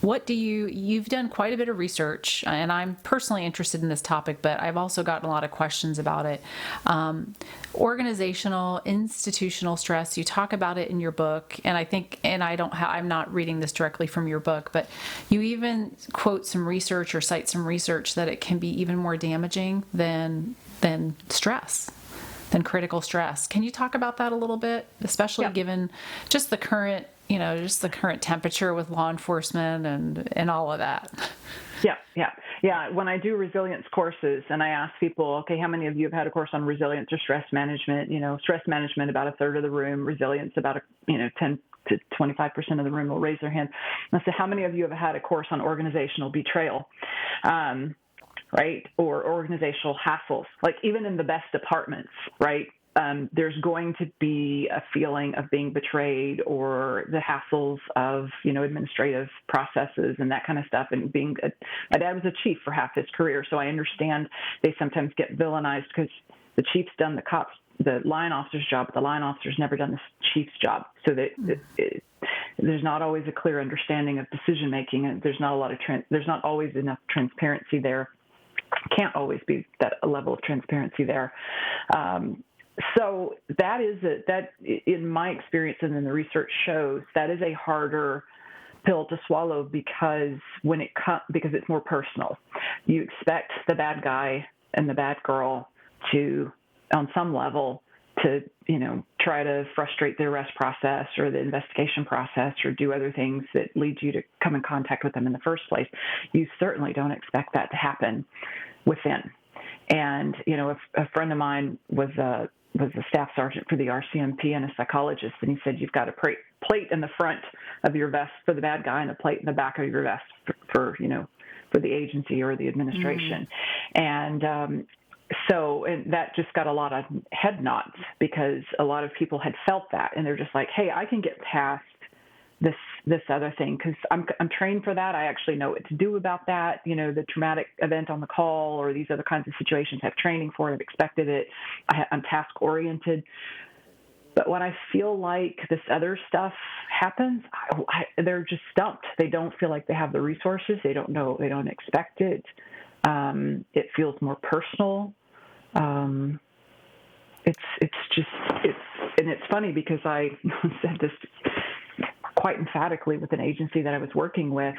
Speaker 1: what do you you've done quite a bit of research and i'm personally interested in this topic but i've also gotten a lot of questions about it um, organizational institutional stress you talk about it in your book and i think and i don't ha- i'm not reading this directly from your book but you even quote some research or cite some research that it can be even more damaging than than stress than critical stress can you talk about that a little bit especially yeah. given just the current you know, just the current temperature with law enforcement and and all of that.
Speaker 2: Yeah, yeah, yeah. When I do resilience courses and I ask people, okay, how many of you have had a course on resilience or stress management? You know, stress management about a third of the room, resilience about a you know ten to 25% of the room will raise their hand. And I say, how many of you have had a course on organizational betrayal? Um, right? Or organizational hassles, like even in the best departments, right? um, there's going to be a feeling of being betrayed or the hassles of you know administrative processes and that kind of stuff and being a, my dad was a chief for half his career so i understand they sometimes get villainized because the chief's done the cops the line officer's job but the line officer's never done the chief's job so that mm. it, it, there's not always a clear understanding of decision making and there's not a lot of trans, there's not always enough transparency there can't always be that level of transparency there. Um, so that is a, that in my experience and then the research shows that is a harder pill to swallow because when it comes because it's more personal. You expect the bad guy and the bad girl to on some level to you know try to frustrate the arrest process or the investigation process or do other things that lead you to come in contact with them in the first place you certainly don't expect that to happen within and you know, a, a friend of mine was a was a staff sergeant for the RCMP and a psychologist, and he said you've got a plate in the front of your vest for the bad guy and a plate in the back of your vest for, for you know for the agency or the administration, mm-hmm. and um, so and that just got a lot of head nods because a lot of people had felt that, and they're just like, hey, I can get past this this other thing because I'm I'm trained for that. I actually know what to do about that. You know, the traumatic event on the call or these other kinds of situations. Have training for it. I've expected it. I, I'm task oriented. But when I feel like this other stuff happens, I, I, they're just stumped. They don't feel like they have the resources. They don't know. They don't expect it. Um, it feels more personal. Um, it's it's just it's and it's funny because I <laughs> said this quite emphatically with an agency that I was working with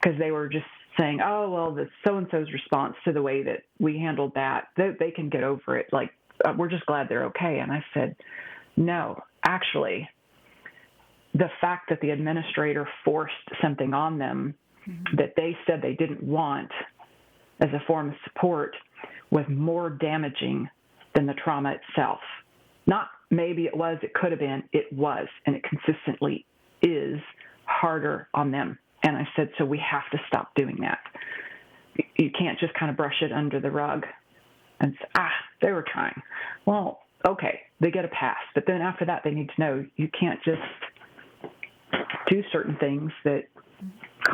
Speaker 2: because they were just saying, "Oh, well, the so and so's response to the way that we handled that, they, they can get over it. Like, uh, we're just glad they're okay." And I said, "No, actually, the fact that the administrator forced something on them mm-hmm. that they said they didn't want as a form of support was more damaging than the trauma itself. Not maybe it was, it could have been, it was, and it consistently is harder on them. And I said, so we have to stop doing that. You can't just kind of brush it under the rug and say, ah, they were trying. Well, okay, they get a pass. But then after that, they need to know you can't just do certain things that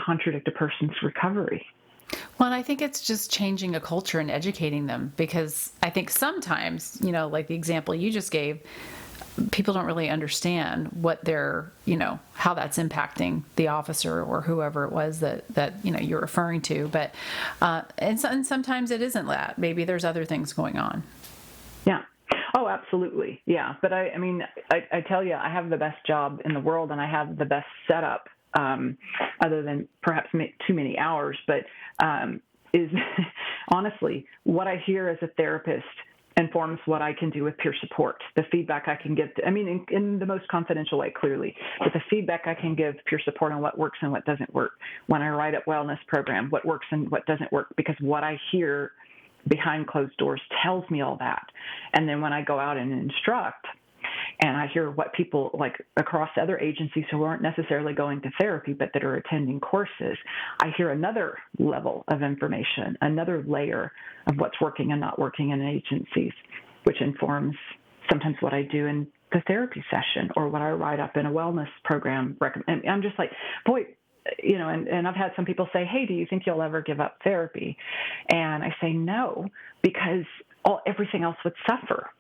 Speaker 2: contradict a person's recovery.
Speaker 1: Well, and I think it's just changing a culture and educating them because I think sometimes, you know, like the example you just gave, people don't really understand what they're, you know, how that's impacting the officer or whoever it was that that you know you're referring to. But uh, and, and sometimes it isn't that. Maybe there's other things going on.
Speaker 2: Yeah. Oh, absolutely. Yeah. But I, I mean, I, I tell you, I have the best job in the world, and I have the best setup um, other than perhaps too many hours, but um, is <laughs> honestly what I hear as a therapist informs what I can do with peer support. The feedback I can give, I mean, in, in, the most confidential way, clearly, but the feedback I can give peer support on what works and what doesn't work. When I write up wellness program, what works and what doesn't work, because what I hear behind closed doors tells me all that. And then when I go out and instruct, and I hear what people like across other agencies who aren't necessarily going to therapy but that are attending courses. I hear another level of information, another layer of what's working and not working in agencies, which informs sometimes what I do in the therapy session or what I write up in a wellness program. And I'm just like, boy, you know, and, and I've had some people say, Hey, do you think you'll ever give up therapy? And I say no, because all everything else would suffer.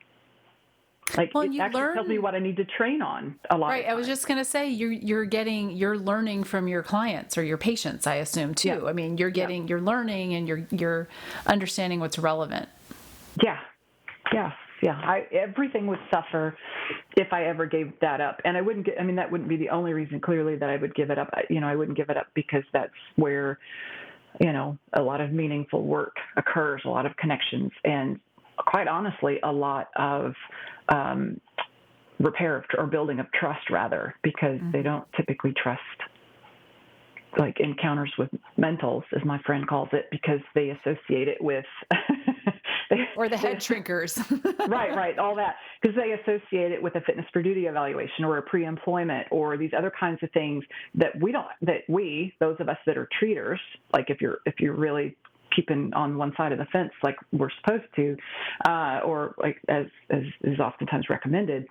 Speaker 2: Like well, it actually learn... tells me what I need to train on a lot.
Speaker 1: Right. I was just gonna say you're you're getting you're learning from your clients or your patients, I assume too. Yeah. I mean you're getting yeah. you're learning and you're you're understanding what's relevant.
Speaker 2: Yeah. Yeah. Yeah. I everything would suffer if I ever gave that up. And I wouldn't get I mean that wouldn't be the only reason clearly that I would give it up. You know, I wouldn't give it up because that's where you know, a lot of meaningful work occurs, a lot of connections and quite honestly, a lot of um, repair of, or building of trust, rather, because mm-hmm. they don't typically trust like encounters with mentals, as my friend calls it, because they associate it with. <laughs>
Speaker 1: they, or the head shrinkers. <laughs>
Speaker 2: right, right, all that, because they associate it with a fitness for duty evaluation or a pre-employment or these other kinds of things that we don't, that we, those of us that are treaters, like if you're if you're really keeping on one side of the fence like we're supposed to, uh, or like as, as is oftentimes recommended,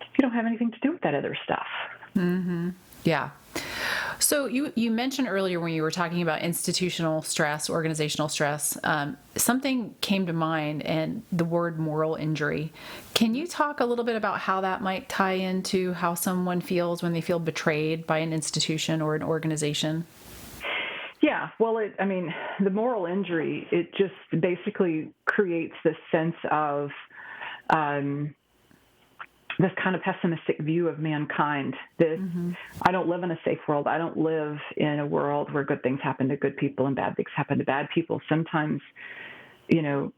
Speaker 2: you don't have anything to do with that other stuff.
Speaker 1: Mm-hmm. Yeah. So you you mentioned earlier when you were talking about institutional stress, organizational stress, um, something came to mind, and the word moral injury. Can you talk a little bit about how that might tie into how someone feels when they feel betrayed by an institution or an organization?
Speaker 2: Yeah, well, it, I mean, the moral injury, it just basically creates this sense of um, this kind of pessimistic view of mankind. That mm-hmm. I don't live in a safe world. I don't live in a world where good things happen to good people and bad things happen to bad people. Sometimes, you know,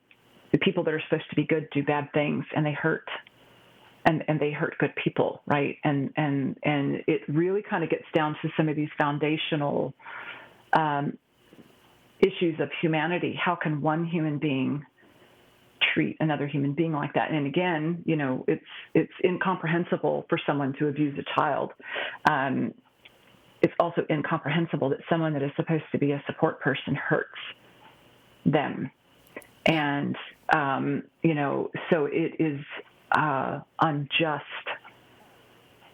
Speaker 2: the people that are supposed to be good do bad things and they hurt and and they hurt good people right and and and it really kind of gets down to some of these foundational um, issues of humanity. How can one human being treat another human being like that? And again, you know, it's it's incomprehensible for someone to abuse a child. Um, it's also incomprehensible that someone that is supposed to be a support person hurts them. And um, you know, so it is uh, unjust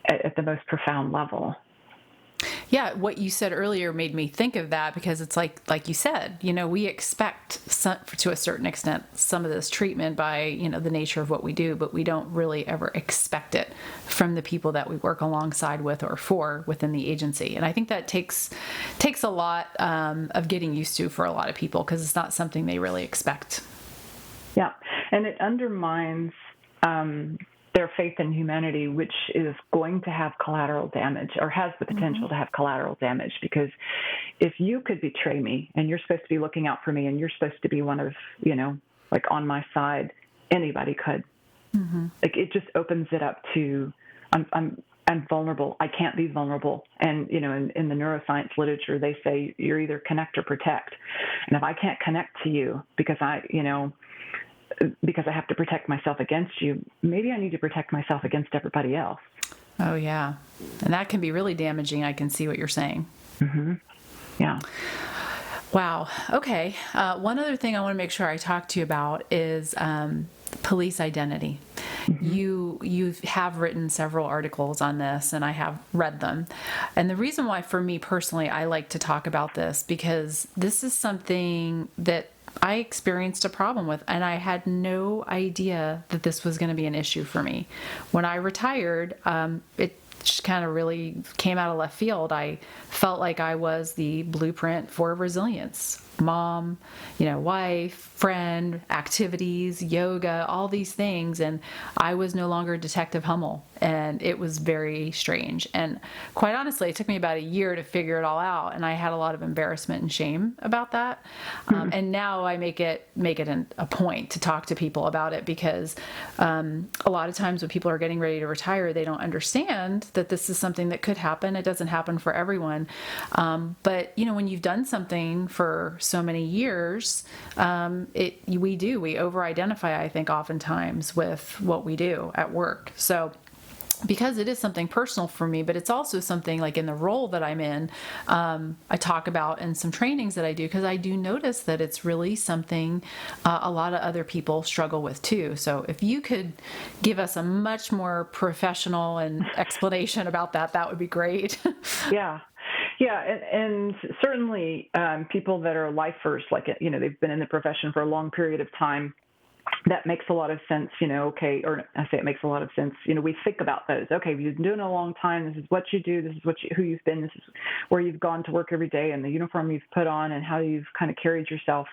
Speaker 2: at, at the most profound level.
Speaker 1: Yeah, what you said earlier made me think of that because it's like like you said, you know, we expect some, to a certain extent some of this treatment by, you know, the nature of what we do, but we don't really ever expect it from the people that we work alongside with or for within the agency. And I think that takes takes a lot um, of getting used to for a lot of people because it's not something they really expect.
Speaker 2: Yeah, and it undermines um, their faith in humanity, which is going to have collateral damage or has the potential mm-hmm. to have collateral damage. Because if you could betray me and you're supposed to be looking out for me and you're supposed to be one of, you know, like on my side, anybody could. Mm-hmm. Like it just opens it up to, I'm, I'm, I'm vulnerable. I can't be vulnerable. And, you know, in, in the neuroscience literature, they say you're either connect or protect. And if I can't connect to you because I, you know, because I have to protect myself against you, maybe I need to protect myself against everybody else.
Speaker 1: Oh, yeah. And that can be really damaging. I can see what you're saying.
Speaker 2: Mm-hmm. Yeah.
Speaker 1: Wow. Okay. Uh, one other thing I want to make sure I talk to you about is um, police identity. Mm-hmm. You you have written several articles on this, and I have read them. And the reason why, for me personally, I like to talk about this because this is something that I experienced a problem with, and I had no idea that this was going to be an issue for me. When I retired, um, it just kind of really came out of left field. I felt like I was the blueprint for resilience mom, you know, wife, friend, activities, yoga, all these things. And I was no longer Detective Hummell. And it was very strange. And quite honestly, it took me about a year to figure it all out. And I had a lot of embarrassment and shame about that. Um, mm-hmm. Um, and now I make it make it an, a point to talk to people about it because um, a lot of times when people are getting ready to retire, they don't understand that this is something that could happen. It doesn't happen for everyone. Um, but, you know, when you've done something for so many years, um, it we do we over identify. I think oftentimes with what we do at work. So because it is something personal for me, but it's also something like in the role that I'm in, um, I talk about in some trainings that I do because I do notice that it's really something uh, a lot of other people struggle with too. So if you could give us a much more professional and <laughs> explanation about that, that would be great. <laughs>
Speaker 2: yeah. Yeah, and, and certainly um, people that are lifers, like you know, they've been in the profession for a long period of time. That makes a lot of sense, you know. Okay, or I say it makes a lot of sense. You know, we think about those. Okay, you've been doing it a long time. This is what you do. This is what you, who you've been. This is where you've gone to work every day, and the uniform you've put on, and how you've kind of carried yourself.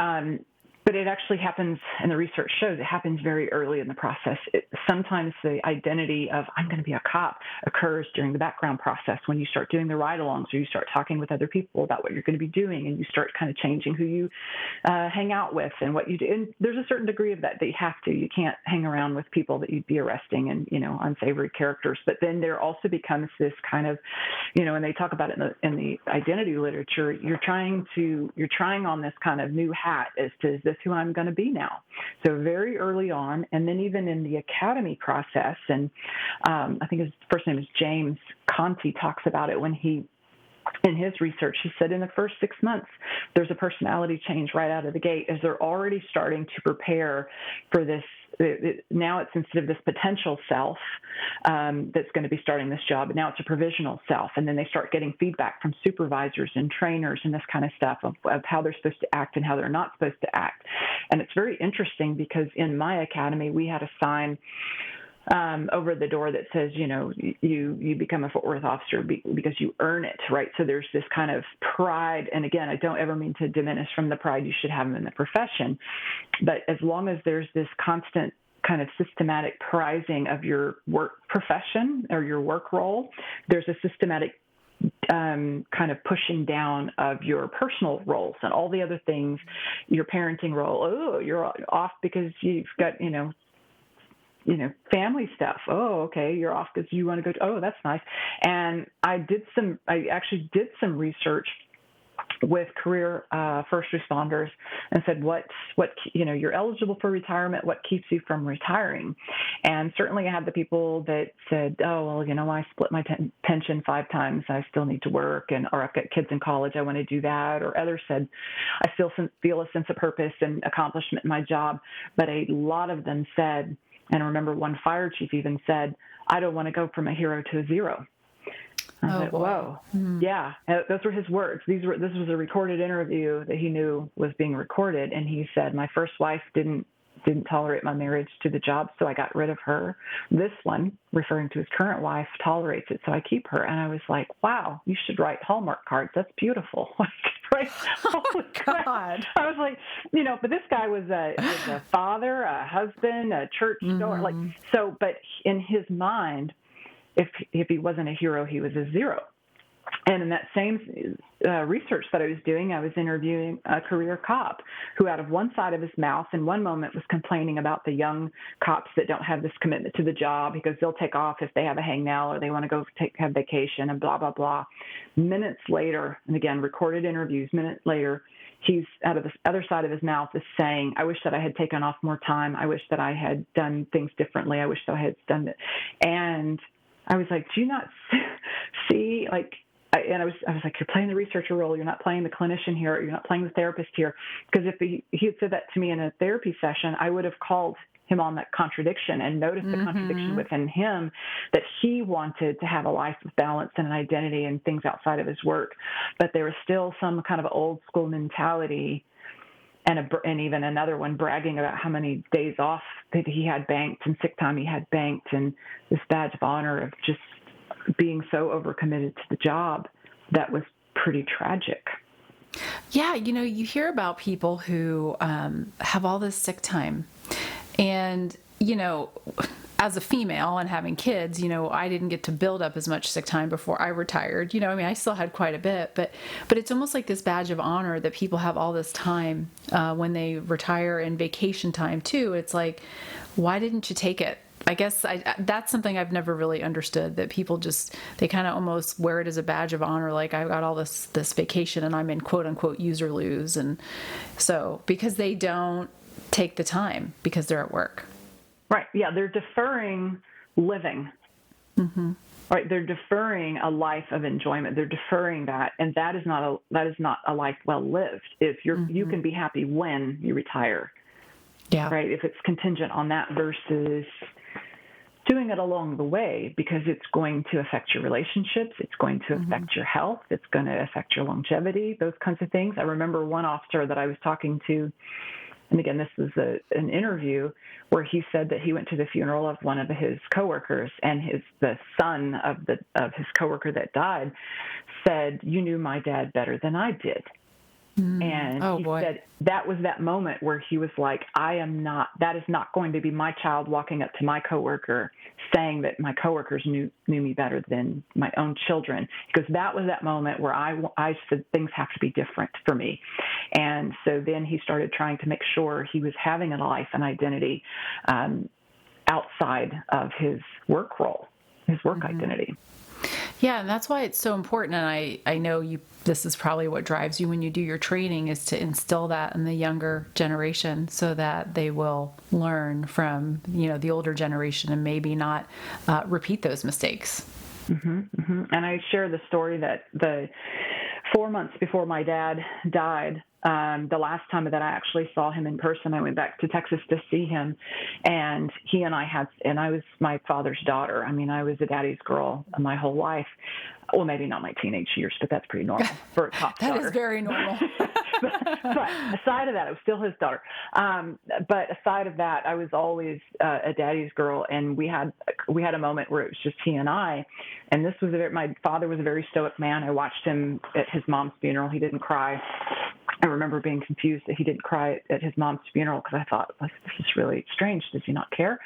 Speaker 2: Um, but it actually happens, and the research shows it happens very early in the process. It, sometimes the identity of I'm going to be a cop occurs during the background process when you start doing the ride-alongs or you start talking with other people about what you're going to be doing, and you start kind of changing who you uh, hang out with and what you do. And there's a certain degree of that that you have to. You can't hang around with people that you'd be arresting and you know unsavory characters. But then there also becomes this kind of, you know, and they talk about it in the in the identity literature. You're trying to you're trying on this kind of new hat as to this who I'm going to be now. So very early on, and then even in the academy process, and um, I think his first name is James Conti talks about it when he in his research, he said in the first six months, there's a personality change right out of the gate as they're already starting to prepare for this now it's instead of this potential self um, that's going to be starting this job, now it's a provisional self. And then they start getting feedback from supervisors and trainers and this kind of stuff of, of how they're supposed to act and how they're not supposed to act. And it's very interesting because in my academy, we had a sign um, over the door that says, you know, you you become a Fort Worth officer be, because you earn it, right? So there's this kind of pride, and again, I don't ever mean to diminish from the pride you should have in the profession, but as long as there's this constant kind of systematic prizing of your work profession or your work role, there's a systematic um, kind of pushing down of your personal roles and all the other things, your parenting role. Oh, you're off because you've got, you know, you know, family stuff. Oh, okay, you're off because you want to go. To, oh, that's nice. And I did some. I actually did some research with career uh, first responders and said what what you know you're eligible for retirement what keeps you from retiring and certainly i had the people that said oh well you know i split my ten- pension five times i still need to work and or i've got kids in college i want to do that or others said i still feel a sense of purpose and accomplishment in my job but a lot of them said and I remember one fire chief even said, I don't want to go from a hero to a zero. I was
Speaker 1: Oh,
Speaker 2: like, whoa,
Speaker 1: Mhm.
Speaker 2: yeah, uh, those were his words. These were this was a recorded interview that he knew was being recorded, and he said, "My first wife didn't didn't tolerate my marriage to the job, so I got rid of her. This one, referring to his current wife, tolerates it, so I keep her." And I was like, "Wow, you should write Hallmark cards. That's beautiful." <laughs> right? <laughs> Holy crap.
Speaker 1: God.
Speaker 2: I was like, you know, but this guy was a, was a <sighs> father, a husband, a church door, like
Speaker 1: Mhm.
Speaker 2: so. But in his mind, if if he wasn't a hero, he was a zero. And in that same uh, research that I was doing, I was interviewing a career cop who, out of one side of his mouth, in one moment was complaining about the young cops that don't have this commitment to the job because they'll take off if they have a hangnail or they want to go take have vacation and blah blah blah. Minutes later, and again recorded interviews. Minutes later, he's out of the other side of his mouth is saying, "I wish that I had taken off more time. I wish that I had done things differently. I wish that I had done it." And I was like, "Do you not <laughs> see like?" I, and I was, I was like, "You're playing the researcher role. You're not playing the clinician here. You're not playing the therapist here." Because if he, he had said that to me in a therapy session, I would have called him on that contradiction and noticed the contradiction
Speaker 1: Mhm.
Speaker 2: within him that he wanted to have a life of balance and an identity and things outside of his work, but there was still some kind of old school mentality and a, and even another one bragging about how many days off that he had banked and sick time he had banked and this badge of honor of just being so overcommitted to the job that was pretty tragic.
Speaker 1: Yeah, you know, you hear about people who um, have all this sick time. And, you know, as a female and having kids, you know, I didn't get to build up as much sick time before I retired. You know, I mean, I still had quite a bit, but but it's almost like this badge of honor that people have all this time uh, when they retire and vacation time too. It's like, why didn't you take it? I guess I, that's something I've never really understood. That people just they kind of almost wear it as a badge of honor, like I've got all this this vacation and I'm in quote unquote use or lose, and so because they don't take the time because they're at work.
Speaker 2: Right. Yeah, they're deferring living. Mm-hmm. Right. They're deferring a life of enjoyment. They're deferring that, and that is not a that is not a life well lived. If you're you mm-hmm. can be happy when you retire,
Speaker 1: Yeah.
Speaker 2: right? If it's contingent on that versus doing it along the way because it's going to affect your relationships, it's going to mm-hmm. affect your health, it's going to affect your longevity, those kinds of things. I remember one officer that I was talking to and again, this was a, an interview where he said that he went to the funeral of one of his coworkers, and his the son of the of his coworker that died said, "You knew my dad better than I did." And
Speaker 1: Oh,
Speaker 2: he
Speaker 1: boy.
Speaker 2: said that was that moment where he was like, I am not, that is not going to be my child walking up to my coworker saying that my coworkers knew, knew me better than my own children. Because that was that moment where I, I said things have to be different for me. And so then he started trying to make sure he was having a life and identity um, outside of his work role, his work
Speaker 1: Mm-hmm.
Speaker 2: identity.
Speaker 1: Yeah, and that's why it's so important. And I, I know you. This is probably what drives you when you do your training is to instill that in the younger generation, so that they will learn from you know the older generation and maybe not uh, repeat those mistakes.
Speaker 2: hmm And I share the story that the four months before my dad died, um, the last time that I actually saw him in person, I went back to Texas to see him, and he and I had, and I was my father's daughter. I mean, I was a daddy's girl my whole life. Well, maybe not my teenage years, but that's pretty normal <laughs> for a top
Speaker 1: That
Speaker 2: daughter
Speaker 1: is very normal. <laughs>
Speaker 2: but aside of that, I was still his daughter. Um, but aside of that, I was always uh, a daddy's girl, and we had we had a moment where it was just he and I. And this was a very, my father was a very stoic man. I watched him at his mom's funeral. He didn't cry. I remember being confused that he didn't cry at his mom's funeral because I thought this is really strange. Does he not care?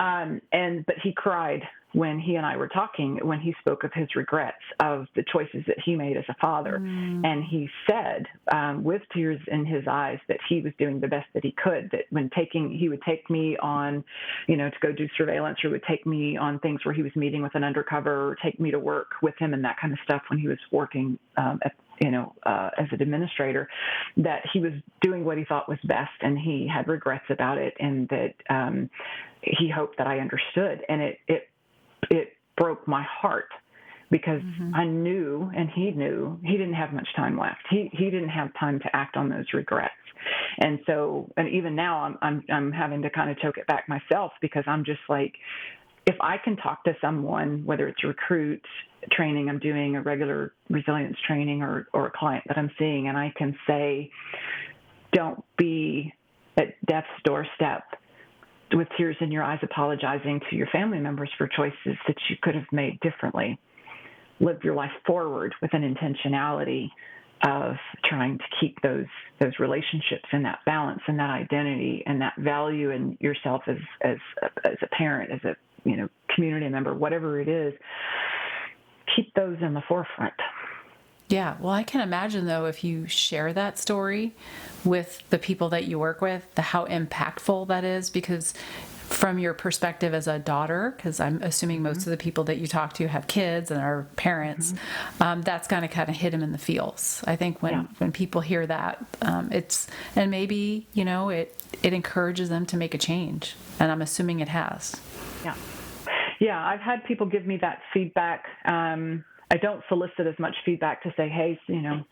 Speaker 2: Um, and but he cried when he and I were talking when he spoke of his regrets of the choices that he made as a father, and he said um, with tears in his eyes that he was doing the best that he could. That when taking he would take me on, you know, to go do surveillance, or would take me on things where he was meeting with an undercover, or take me to work with him and that kind of stuff when he was working um, at you know, uh, as an administrator, that he was doing what he thought was best, and he had regrets about it, and that um, he hoped that I understood, and it it it broke my heart because I knew, and he knew, he didn't have much time left. He he didn't have time to act on those regrets, and so, and even now, I'm I'm I'm having to kind of choke it back myself because I'm just like if I can talk to someone, whether it's recruit training I'm doing, a regular resilience training, or, or a client that I'm seeing, and I can say, don't be at death's doorstep with tears in your eyes apologizing to your family members for choices that you could have made differently. Live your life forward with an intentionality of trying to keep those those relationships and that balance and that identity and that value in yourself as as as a parent, as a you know community member, whatever it is. Keep those in the forefront.
Speaker 1: Yeah, well, I can imagine though if you share that story with the people that you work with, the how impactful that is because from your perspective as a daughter, because I'm assuming most mm-hmm. of the people that you talk to have kids and are parents, mm-hmm. um, that's going to kind of hit them in the feels. I think when, yeah. when people hear that, um, it's and maybe you know it it encourages them to make a change, and I'm assuming it has.
Speaker 2: Yeah, yeah. I've had people give me that feedback. Um, I don't solicit as much feedback to say, hey, you know,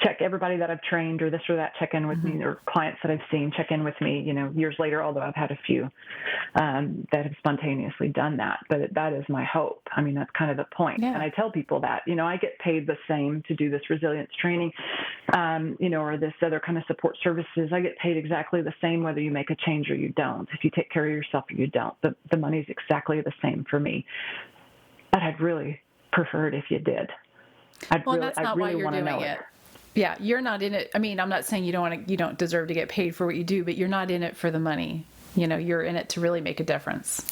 Speaker 2: check everybody that I've trained or this or that check in with mm-hmm. me or clients that I've seen check in with me, you know, years later, although I've had a few um, that have spontaneously done that. But that is my hope. I mean, that's kind of the point. Yeah. And I tell people that, you know, I get paid the same to do this resilience training, um, you know, or this other kind of support services. I get paid exactly the same whether you make a change or you don't. If you take care of yourself or you don't, the, the money's exactly the same for me. But I'd really prefer it if you did.
Speaker 1: I'd well, really, that's not really why you're doing it. it yeah you're not in it i mean i'm not saying you don't want to you don't deserve to get paid for what you do but you're not in it for the money you know you're in it to really make a difference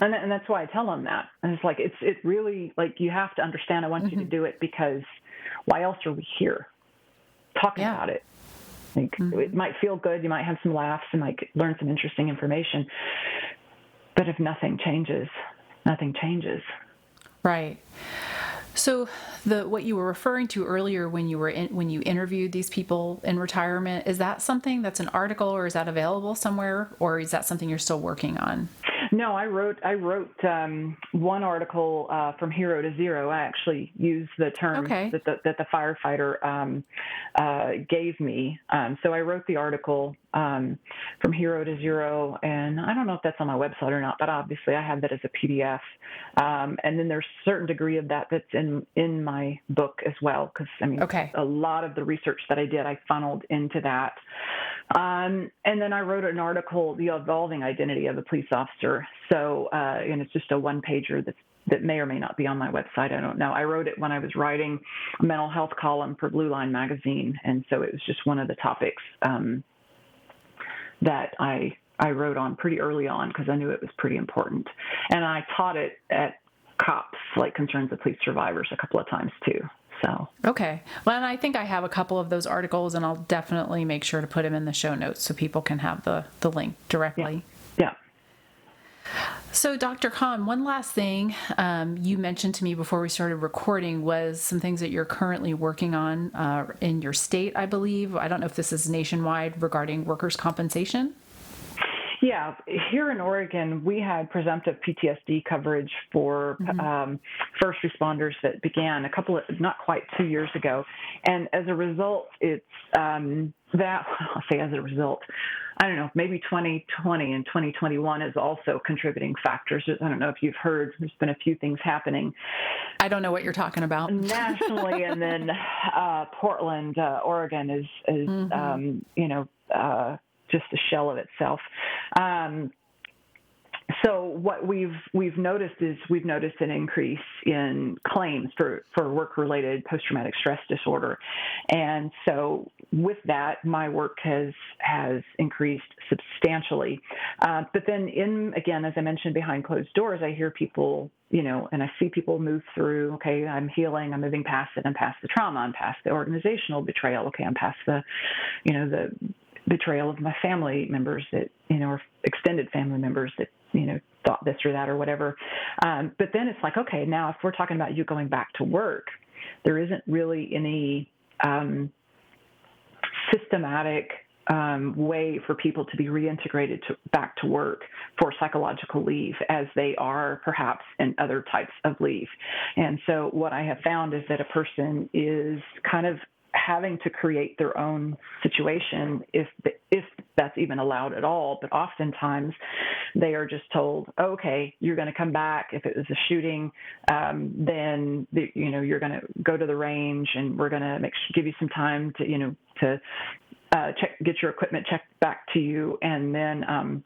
Speaker 2: and, and that's why i tell them that and it's like it's it really like you have to understand i want mm-hmm. you to mm-hmm. do it because why else are we here talking yeah. about it like mm-hmm. it might feel good you might have some laughs and like learn some interesting information but if nothing changes nothing changes
Speaker 1: right so the what you were referring to earlier when you were in, when you interviewed these people in retirement is that something that's an article or is that available somewhere or is that something you're still working on?
Speaker 2: No, I wrote I wrote um, one article uh, from hero to zero. I actually used the term okay. that, the, that the firefighter um, uh, gave me. Um, so I wrote the article um, from hero to zero, and I don't know if that's on my website or not, but obviously I have that as a PDF. Um, and then there's a certain degree of that that's in in my book as well, because I mean, okay. a lot of the research that I did I funneled into that. Um, and then I wrote an article, The Evolving Identity of a Police Officer. So, uh, and it's just a one pager that's that may or may not be on my website. I don't know. I wrote it when I was writing a mental health column for Blue Line magazine, and so it was just one of the topics um, that I I wrote on pretty early on because I knew it was pretty important, and I taught it at COPS, like Concerns of Police Survivors, a couple of times too. So
Speaker 1: okay, well, and I think I have a couple of those articles, and I'll definitely make sure to put them in the show notes so people can have the the link directly.
Speaker 2: Yeah.
Speaker 1: So, Dr. Conn, one last thing um, you mentioned to me before we started recording was some things that you're currently working on uh, in your state, I believe. I don't know if this is nationwide regarding workers' compensation.
Speaker 2: Yeah, here in Oregon, we had presumptive PTSD coverage for mm-hmm. um, first responders that began a couple of, not quite two years ago. And as a result, it's um, that, <laughs> I'll say as a result, I don't know, maybe 2020 and 2021 is also contributing factors. I don't know if you've heard, there's been a few things happening.
Speaker 1: I don't know what you're talking about. <laughs>
Speaker 2: nationally, and then uh, Portland, uh, Oregon is, is mm-hmm. um, you know, uh, just a shell of itself. Um, so what we've we've noticed is we've noticed an increase in claims for for work related post traumatic stress disorder, and so with that, my work has has increased substantially. Uh, but then, in again, as I mentioned, behind closed doors, I hear people, you know, and I see people move through. Okay, I'm healing. I'm moving past it. I'm past the trauma. I'm past the organizational betrayal. Okay, I'm past the, you know, the betrayal of my family members that you know or extended family members that you know thought this or that or whatever um, but then it's like okay now if we're talking about you going back to work there isn't really any um, systematic um, way for people to be reintegrated to, back to work for psychological leave as they are perhaps in other types of leave. And so what I have found is that a person is kind of having to create their own situation if if that's even allowed at all. But oftentimes, they are just told, okay, you're going to come back. If it was a shooting, um, then the, you know you're going to go to the range, and we're going to make give you some time to you know to uh, check get your equipment checked back to you, and then um,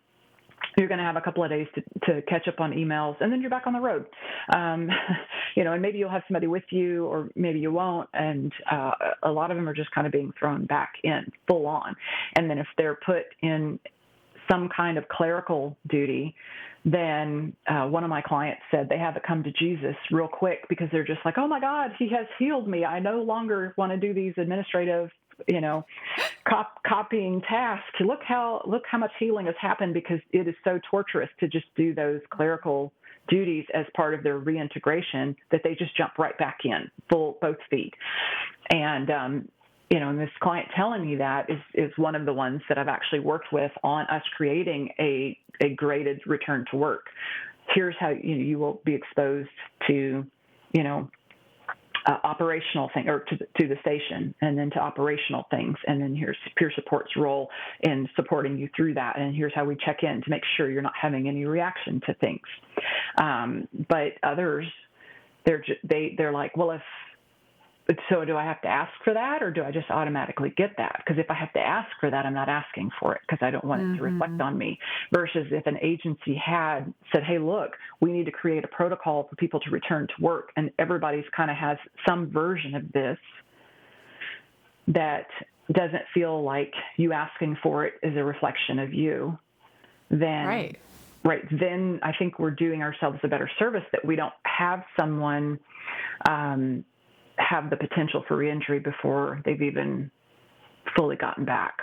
Speaker 2: you're going to have a couple of days to, to catch up on emails and then you're back on the road um, <laughs> you know and maybe you'll have somebody with you or maybe you won't and uh, a lot of them are just kind of being thrown back in full on and then if they're put in some kind of clerical duty then uh, one of my clients said they have to come to Jesus real quick because they're just like, oh my God, he has healed me. I no longer want to do these administrative you know, cop, copying tasks. Look how look how much healing has happened because it is so torturous to just do those clerical duties as part of their reintegration that they just jump right back in full both feet. And um, you know, and this client telling me that is is one of the ones that I've actually worked with on us creating a a graded return to work. Here's how you know, you will be exposed to, you know, uh, operational thing or to, to the station and then to operational things. And then here's peer support's role in supporting you through that. And here's how we check in to make sure you're not having any reaction to things. Um, but others they're they they're like well if so do I have to ask for that or do I just automatically get that? Because if I have to ask for that, I'm not asking for it because I don't want mm-hmm. it to reflect mm-hmm. on me. Versus if an agency had said, hey, look, we need to create a protocol for people to return to work, and everybody's kind of has some version of this that doesn't feel like you asking for it is a reflection of you, then.
Speaker 1: Right.
Speaker 2: Right. Then I think we're doing ourselves a better service that we don't have someone um, have the potential for reentry before they've even fully gotten back.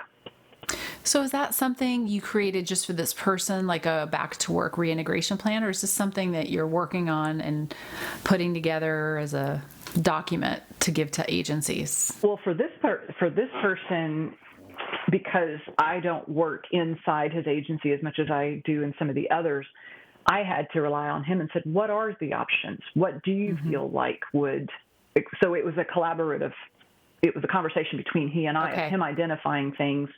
Speaker 1: So is that something you created just for this person, like a back to work reintegration plan, or is this something that you're working on and putting together as a document to give to agencies?
Speaker 2: Well, for this part, for this person, because I don't work inside his agency as much as I do in some of the others, I had to rely on him and said, "What are the options? What do you mm-hmm. feel like would so it was a collaborative it was a conversation between he and I, okay. him identifying things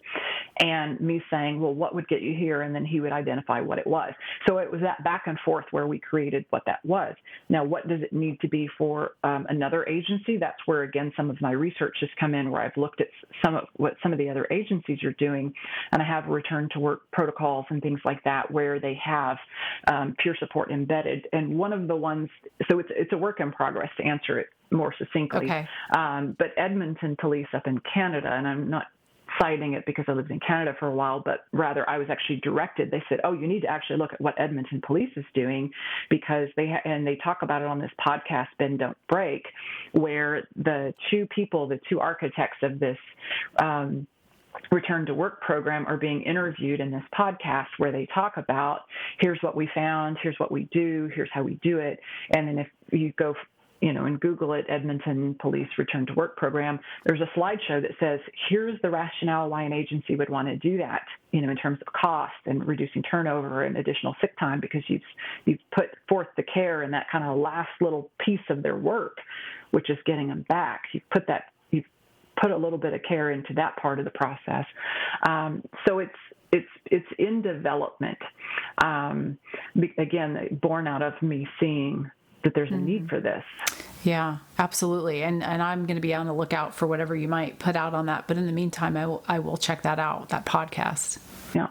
Speaker 2: and me saying, well, what would get you here? And then he would identify what it was. So it was that back and forth where we created what that was. Now, what does it need to be for um, another agency? That's where, again, some of my research has come in where I've looked at some of what some of the other agencies are doing. And I have return to work protocols and things like that where they have um, peer support embedded. And one of the ones, so it's, it's a work in progress to answer it more succinctly.
Speaker 1: Okay.
Speaker 2: Um, but Edmonton Police up in Canada, and I'm not citing it because I lived in Canada for a while, but rather I was actually directed. They said, "Oh, you need to actually look at what Edmonton Police is doing because they ha- and they talk about it on this podcast, Bend Don't Break, where the two people, the two architects of this." Um, return to work program are being interviewed in this podcast where they talk about here's what we found, here's what we do, here's how we do it. And then if you go you know, and Google it, Edmonton Police Return to Work Program, there's a slideshow that says, here's the rationale why an agency would want to do that, you know, in terms of cost and reducing turnover and additional sick time because you've, you've put forth the care in that kind of last little piece of their work, which is getting them back. You've put that, you've put a little bit of care into that part of the process. Um, so it's, it's it's in development. Um, again, born out of me seeing that there's a mm-hmm. need for this.
Speaker 1: Yeah, absolutely. And and I'm going to be on the lookout for whatever you might put out on that. But in the meantime, I will I will check that out, that podcast.
Speaker 2: Yeah.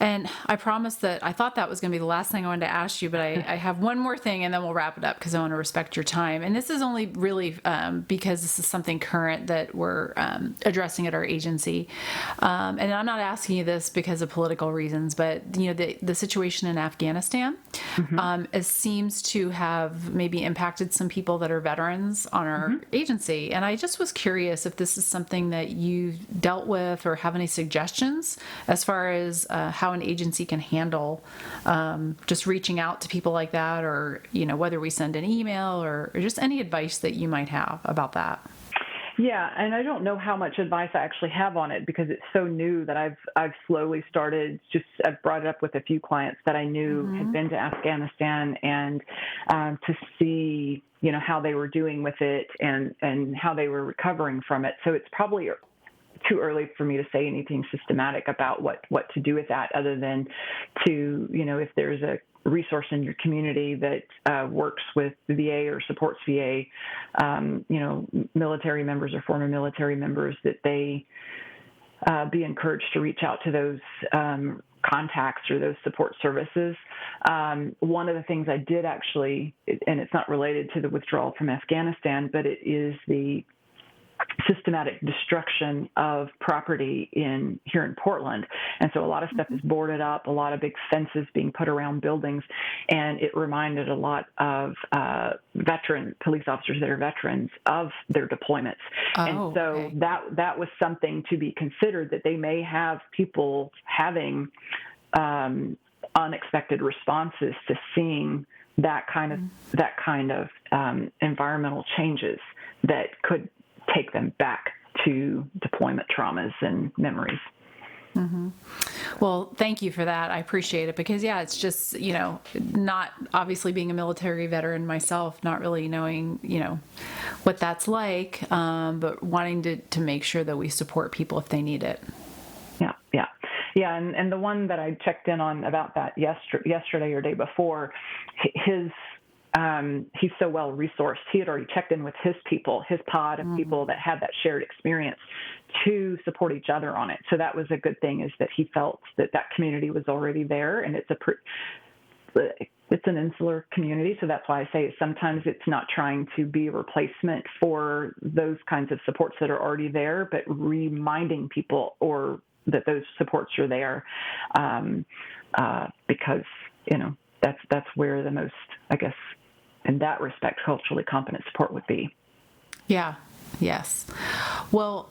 Speaker 1: And I promised that I thought that was going to be the last thing I wanted to ask you, but I, <laughs> I have one more thing and then we'll wrap it up because I want to respect your time. And this is only really um, because this is something current that we're um, addressing at our agency. Um, and I'm not asking you this because of political reasons, but you know the the situation in Afghanistan mm-hmm. Um, seems to have maybe impacted some people that are veterans on our mm-hmm. agency. And I just was curious if this is something that you dealt with or have any suggestions as far as uh, how an agency can handle um, just reaching out to people like that, or you know whether we send an email or, or just any advice that you might have about that.
Speaker 2: Yeah, and I don't know how much advice I actually have on it because it's so new that I've I've slowly started just I've brought it up with a few clients that I knew mm-hmm. had been to Afghanistan and um, to see you know how they were doing with it and and how they were recovering from it. So it's probably too early for me to say anything systematic about what what to do with that, other than to you know if there's a resource in your community that uh, works with VA or supports VA, um, you know, military members or former military members, that they uh, be encouraged to reach out to those um, contacts or those support services. Um, one of the things I did actually, and it's not related to the withdrawal from Afghanistan, but it is the systematic destruction of property in here in Portland. And so a lot of stuff is boarded up, a lot of big fences being put around buildings, and it reminded a lot of uh, veteran police officers that are veterans of their deployments.
Speaker 1: Oh,
Speaker 2: and so
Speaker 1: okay.
Speaker 2: that that was something to be considered that they may have people having um, unexpected responses to seeing that kind of that kind of um, environmental changes that could take them back to deployment traumas and memories.
Speaker 1: Well, thank you for that. I appreciate it because, yeah, it's just, you know, not obviously being a military veteran myself, not really knowing, you know, what that's like, um, but wanting to, to make sure that we support people if they need it.
Speaker 2: Yeah, yeah, yeah. And and the one that I checked in on about that yesterday, yesterday or day before, his um, he's so well resourced. He had already checked in with his people, his pod of people that had that shared experience to support each other on it. So that was a good thing is that he felt that that community was already there, and it's a pre- it's an insular community, so that's why I say sometimes it's not trying to be a replacement for those kinds of supports that are already there, but reminding people or that those supports are there, um, uh, because you know that's that's where the most, I guess, in that respect, culturally competent support would be.
Speaker 1: Yeah. Yes. Well,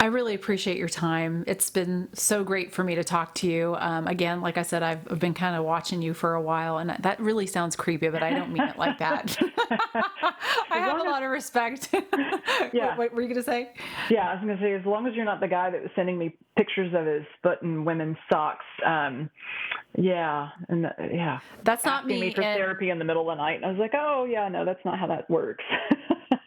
Speaker 1: I really appreciate your time. It's been so great for me to talk to you. Um, again, like I said, I've, I've been kind of watching you for a while, and that really sounds creepy, but I don't mean it like that. <laughs> <laughs> I have a lot of respect. <laughs>
Speaker 2: Yeah.
Speaker 1: what, what were you going to say?
Speaker 2: Yeah, I was going to say, as long as you're not the guy that was sending me pictures of his butt in women's socks, um, yeah, and uh, yeah,
Speaker 1: That's not me.
Speaker 2: me for
Speaker 1: and-
Speaker 2: therapy in the middle of the night, and I was like, oh yeah, no, that's not how that works.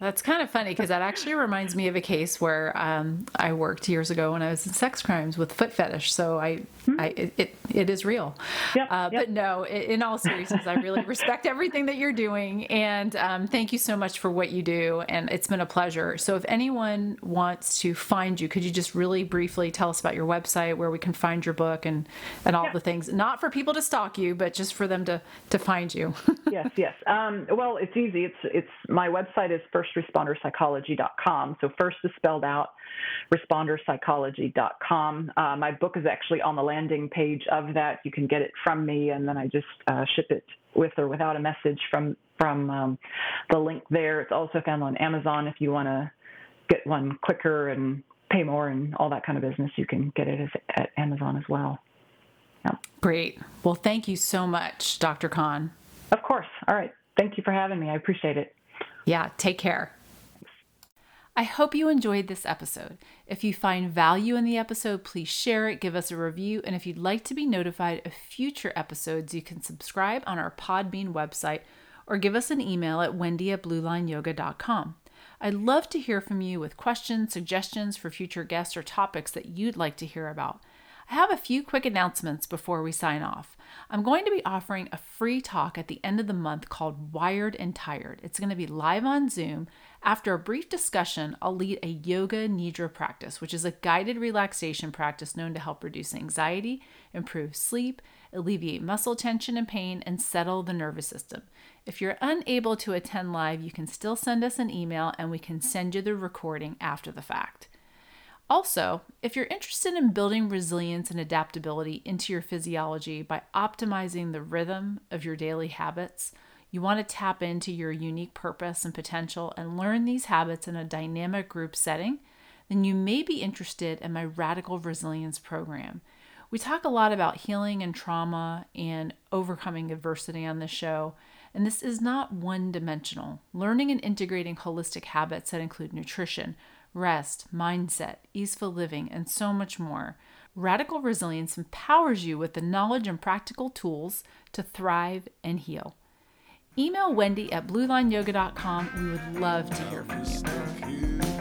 Speaker 1: That's kind of funny because that actually reminds me of a case where um, I worked years ago when I was in sex crimes with foot fetish. So I, I it, it, it is real.
Speaker 2: Yep,
Speaker 1: uh,
Speaker 2: yep.
Speaker 1: But no, in all seriousness, I really respect everything that you're doing, and um, thank you so much for what you do. And it's been a pleasure. So if anyone wants to find you, could you just really briefly tell us about your website, where we can find your book, and and all the things? Not for people to stalk you, but just for them to to find you. <laughs>
Speaker 2: yes, yes. Um, well, it's easy. It's it's my website is firstresponderpsychology.com. So first is spelled out, responderpsychology.com. Uh, my book is actually on the landing page of that. You can get it from me, and then I just uh, ship it with or without a message from from um, the link there. It's also found on Amazon if you want to get one quicker and pay more and all that kind of business. You can get it as, at Amazon as well.
Speaker 1: Great. Well, thank you so much, Dr. Conn.
Speaker 2: Of course. All right. Thank you for having me. I appreciate it.
Speaker 1: Yeah, take care. I hope you enjoyed this episode. If you find value in the episode, please share it, give us a review, and if you'd like to be notified of future episodes, you can subscribe on our Podbean website or give us an email at wendy at bluelineyoga.com. I'd love to hear from you with questions, suggestions for future guests, or topics that you'd like to hear about. I have a few quick announcements before we sign off. I'm going to be offering a free talk at the end of the month called Wired and Tired. It's going to be live on Zoom. After a brief discussion, I'll lead a yoga nidra practice, which is a guided relaxation practice known to help reduce anxiety, improve sleep, alleviate muscle tension and pain, and settle the nervous system. If you're unable to attend live, you can still send us an email and we can send you the recording after the fact. Also, if you're interested in building resilience and adaptability into your physiology by optimizing the rhythm of your daily habits, you want to tap into your unique purpose and potential and learn these habits in a dynamic group setting, then you may be interested in my Radical Resilience program. We talk a lot about healing and trauma and overcoming adversity on this show, and this is not one dimensional. Learning and integrating holistic habits that include nutrition, rest, mindset, easeful living, and so much more. Radical Resilience empowers you with the knowledge and practical tools to thrive and heal. Email Wendy at bluelineyoga.com. We would love to hear from you.